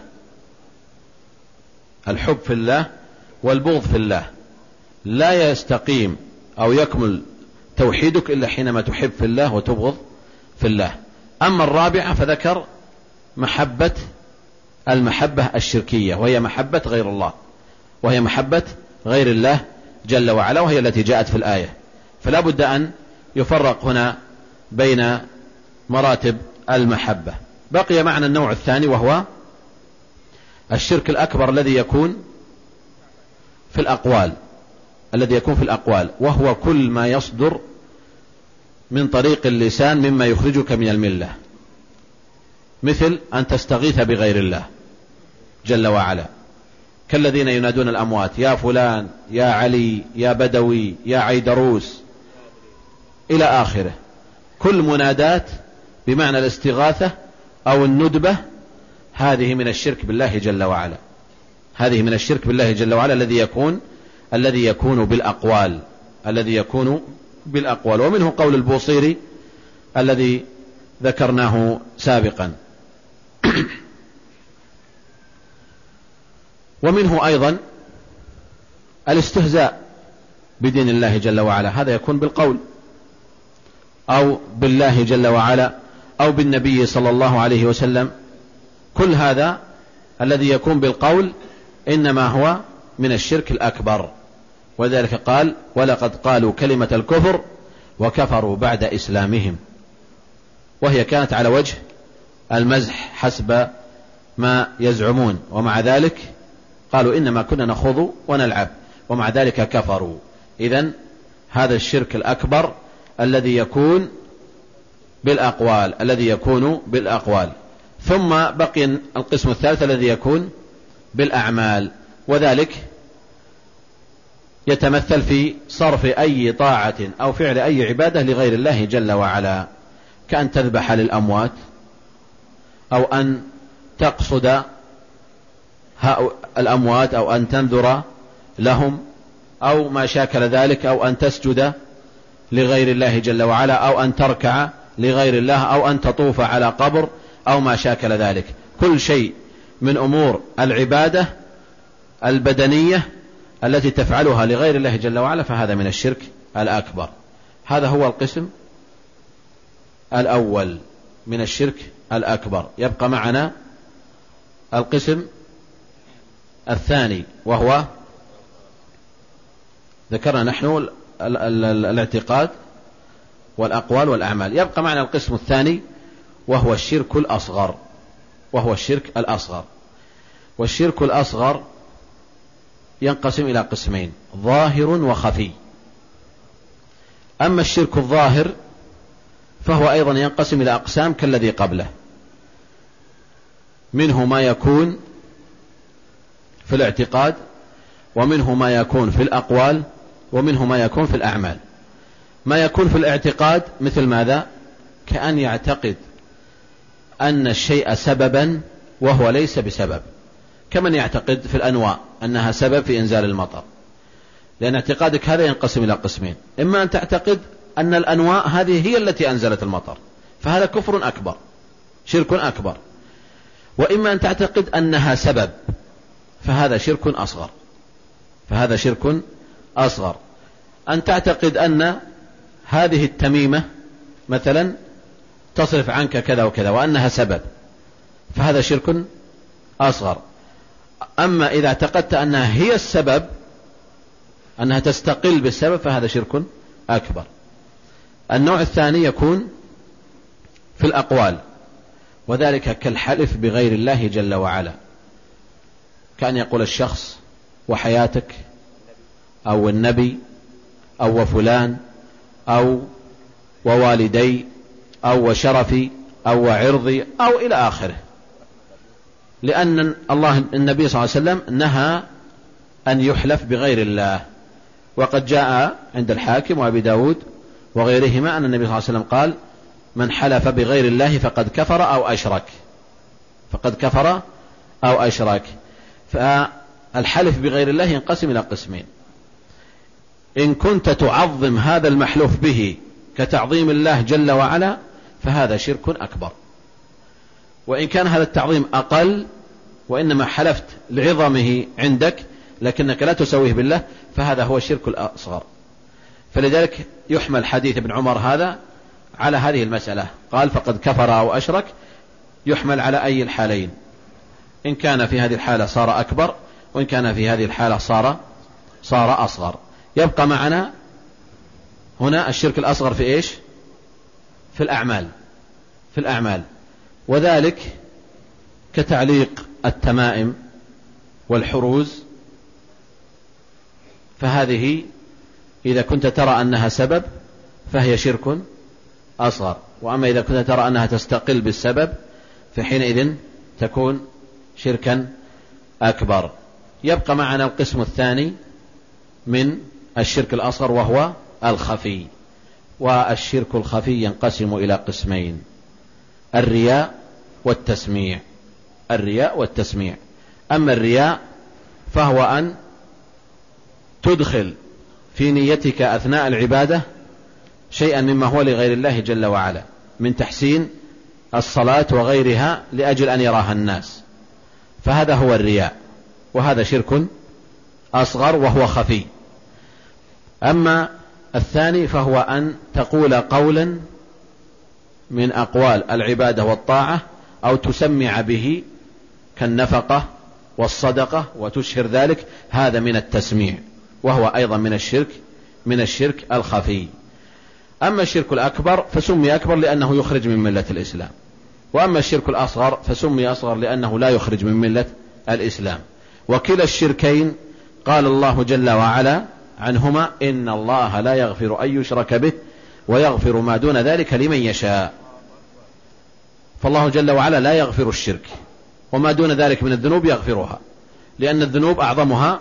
الحب في الله والبغض في الله. لا يستقيم أو يكمل توحيدك إلا حينما تحب في الله وتبغض في الله. أما الرابعة فذكر محبة المحبة الشركية وهي محبة غير الله وهي محبة غير الله جل وعلا وهي التي جاءت في الآية. فلا بد أن يفرق هنا بين مراتب المحبة. بقي معنا النوع الثاني وهو الشرك الأكبر الذي يكون في الأقوال الذي يكون في الأقوال وهو كل ما يصدر من طريق اللسان مما يخرجك من الملة. مثل أن تستغيث بغير الله جل وعلا. كالذين ينادون الأموات يا فلان يا علي يا بدوي يا عيدروس. إلى آخره. كل منادات بمعنى الاستغاثة أو الندبة هذه من الشرك بالله جل وعلا. هذه من الشرك بالله جل وعلا الذي يكون الذي يكون بالأقوال الذي يكون بالأقوال. ومنه قول البوصيري الذي ذكرناه سابقا. ومنه أيضا الاستهزاء بدين الله جل وعلا. هذا يكون بالقول أو بالله جل وعلا أو بالنبي صلى الله عليه وسلم. كل هذا الذي يكون بالقول إنما هو من الشرك الأكبر. وذلك قال ولقد قالوا كلمة الكفر وكفروا بعد إسلامهم وهي كانت على وجه المزح حسب ما يزعمون. ومع ذلك قالوا إنما كنا نخوض ونلعب ومع ذلك كفروا. إذا هذا الشرك الأكبر الذي يكون بالأقوال الذي يكون بالأقوال. ثم بقي القسم الثالث الذي يكون بالأعمال وذلك يتمثل في صرف أي طاعة أو فعل أي عبادة لغير الله جل وعلا. كأن تذبح للأموات أو أن تقصد الأموات أو أن تنذر لهم أو ما شاكل ذلك أو أن تسجد لغير الله جل وعلا أو أن تركع لغير الله أو أن تطوف على قبر أو ما شاكل ذلك. كل شيء من أمور العبادة البدنية التي تفعلها لغير الله جل وعلا فهذا من الشرك الأكبر. هذا هو القسم الأول من الشرك الأكبر. يبقى معنا القسم الثاني وهو ذكرنا نحن الاعتقاد والأقوال والأعمال. يبقى معنا القسم الثاني وهو الشرك الأصغر. وهو الشرك الأصغر. والشرك الأصغر ينقسم إلى قسمين ظاهر وخفي. أما الشرك الظاهر فهو أيضا ينقسم إلى أقسام كالذي قبله. منه ما يكون في الاعتقاد ومنه ما يكون في الأقوال ومنه ما يكون في الأعمال. ما يكون في الاعتقاد مثل ماذا؟ كأن يعتقد أن الشيء سببا وهو ليس بسبب. كمن يعتقد في الأنواء أنها سبب في إنزال المطر. لأن اعتقادك هذا ينقسم إلى قسمين. إما أن تعتقد أن الأنواء هذه هي التي أنزلت المطر. فهذا كفر أكبر شرك أكبر. وإما أن تعتقد أنها سبب. فهذا شرك أصغر. فهذا شرك أصغر. أن تعتقد أن هذه التميمة مثلا تصرف عنك كذا وكذا وأنها سبب فهذا شرك أصغر. أما إذا اعتقدت أنها هي السبب أنها تستقل بالسبب فهذا شرك أكبر. النوع الثاني يكون في الأقوال وذلك كالحلف بغير الله جل وعلا. كأن يقول الشخص وحياتك أو النبي أو وفلان أو ووالدي أو وشرفي أو عرضي أو إلى آخره. لأن الله النبي صلى الله عليه وسلم نهى أن يحلف بغير الله. وقد جاء عند الحاكم وأبي داود وغيرهما أن النبي صلى الله عليه وسلم قال من حلف بغير الله فقد كفر أو أشرك. فقد كفر أو أشرك. فالحلف بغير الله ينقسم إلى قسمين. إن كنت تعظم هذا المحلوف به كتعظيم الله جل وعلا فهذا شرك أكبر. وإن كان هذا التعظيم أقل وإنما حلفت لعظمه عندك لكنك لا تسويه بالله فهذا هو الشرك الأصغر. فلذلك يحمل حديث ابن عمر هذا على هذه المسألة. قال فقد كفر أو أشرك. يحمل على أي الحالين؟ إن كان في هذه الحالة صار أكبر وإن كان في هذه الحالة صار صار أصغر. يبقى معنا هنا الشرك الأصغر في إيش؟ في الأعمال في الأعمال. وذلك كتعليق التمائم والحروز. فهذه إذا كنت ترى أنها سبب فهي شرك أصغر. وأما إذا كنت ترى أنها تستقل بالسبب فحينئذ تكون شركا أكبر. يبقى معنا القسم الثاني من الشرك الأصغر وهو الخفي. والشرك الخفي ينقسم إلى قسمين الرياء والتسميع. الرياء والتسميع. أما الرياء فهو أن تدخل في نيتك أثناء العبادة شيئا مما هو لغير الله جل وعلا من تحسين الصلاة وغيرها لأجل أن يراها الناس. فهذا هو الرياء وهذا شرك أصغر وهو خفي. أما الثاني فهو أن تقول قولا من أقوال العبادة والطاعة أو تسمع به كالنفقة والصدقة وتشهر ذلك هذا من التسميع وهو أيضا من الشرك من الشرك الخفي. أما الشرك الأكبر فسمي أكبر لأنه يخرج من ملة الإسلام. وأما الشرك الأصغر فسمي أصغر لأنه لا يخرج من ملة الإسلام. وكلا الشركين قال الله جل وعلا عنهما إن الله لا يغفر أن يشرك به ويغفر ما دون ذلك لمن يشاء. فالله جل وعلا لا يغفر الشرك وما دون ذلك من الذنوب يغفرها لأن الذنوب أعظمها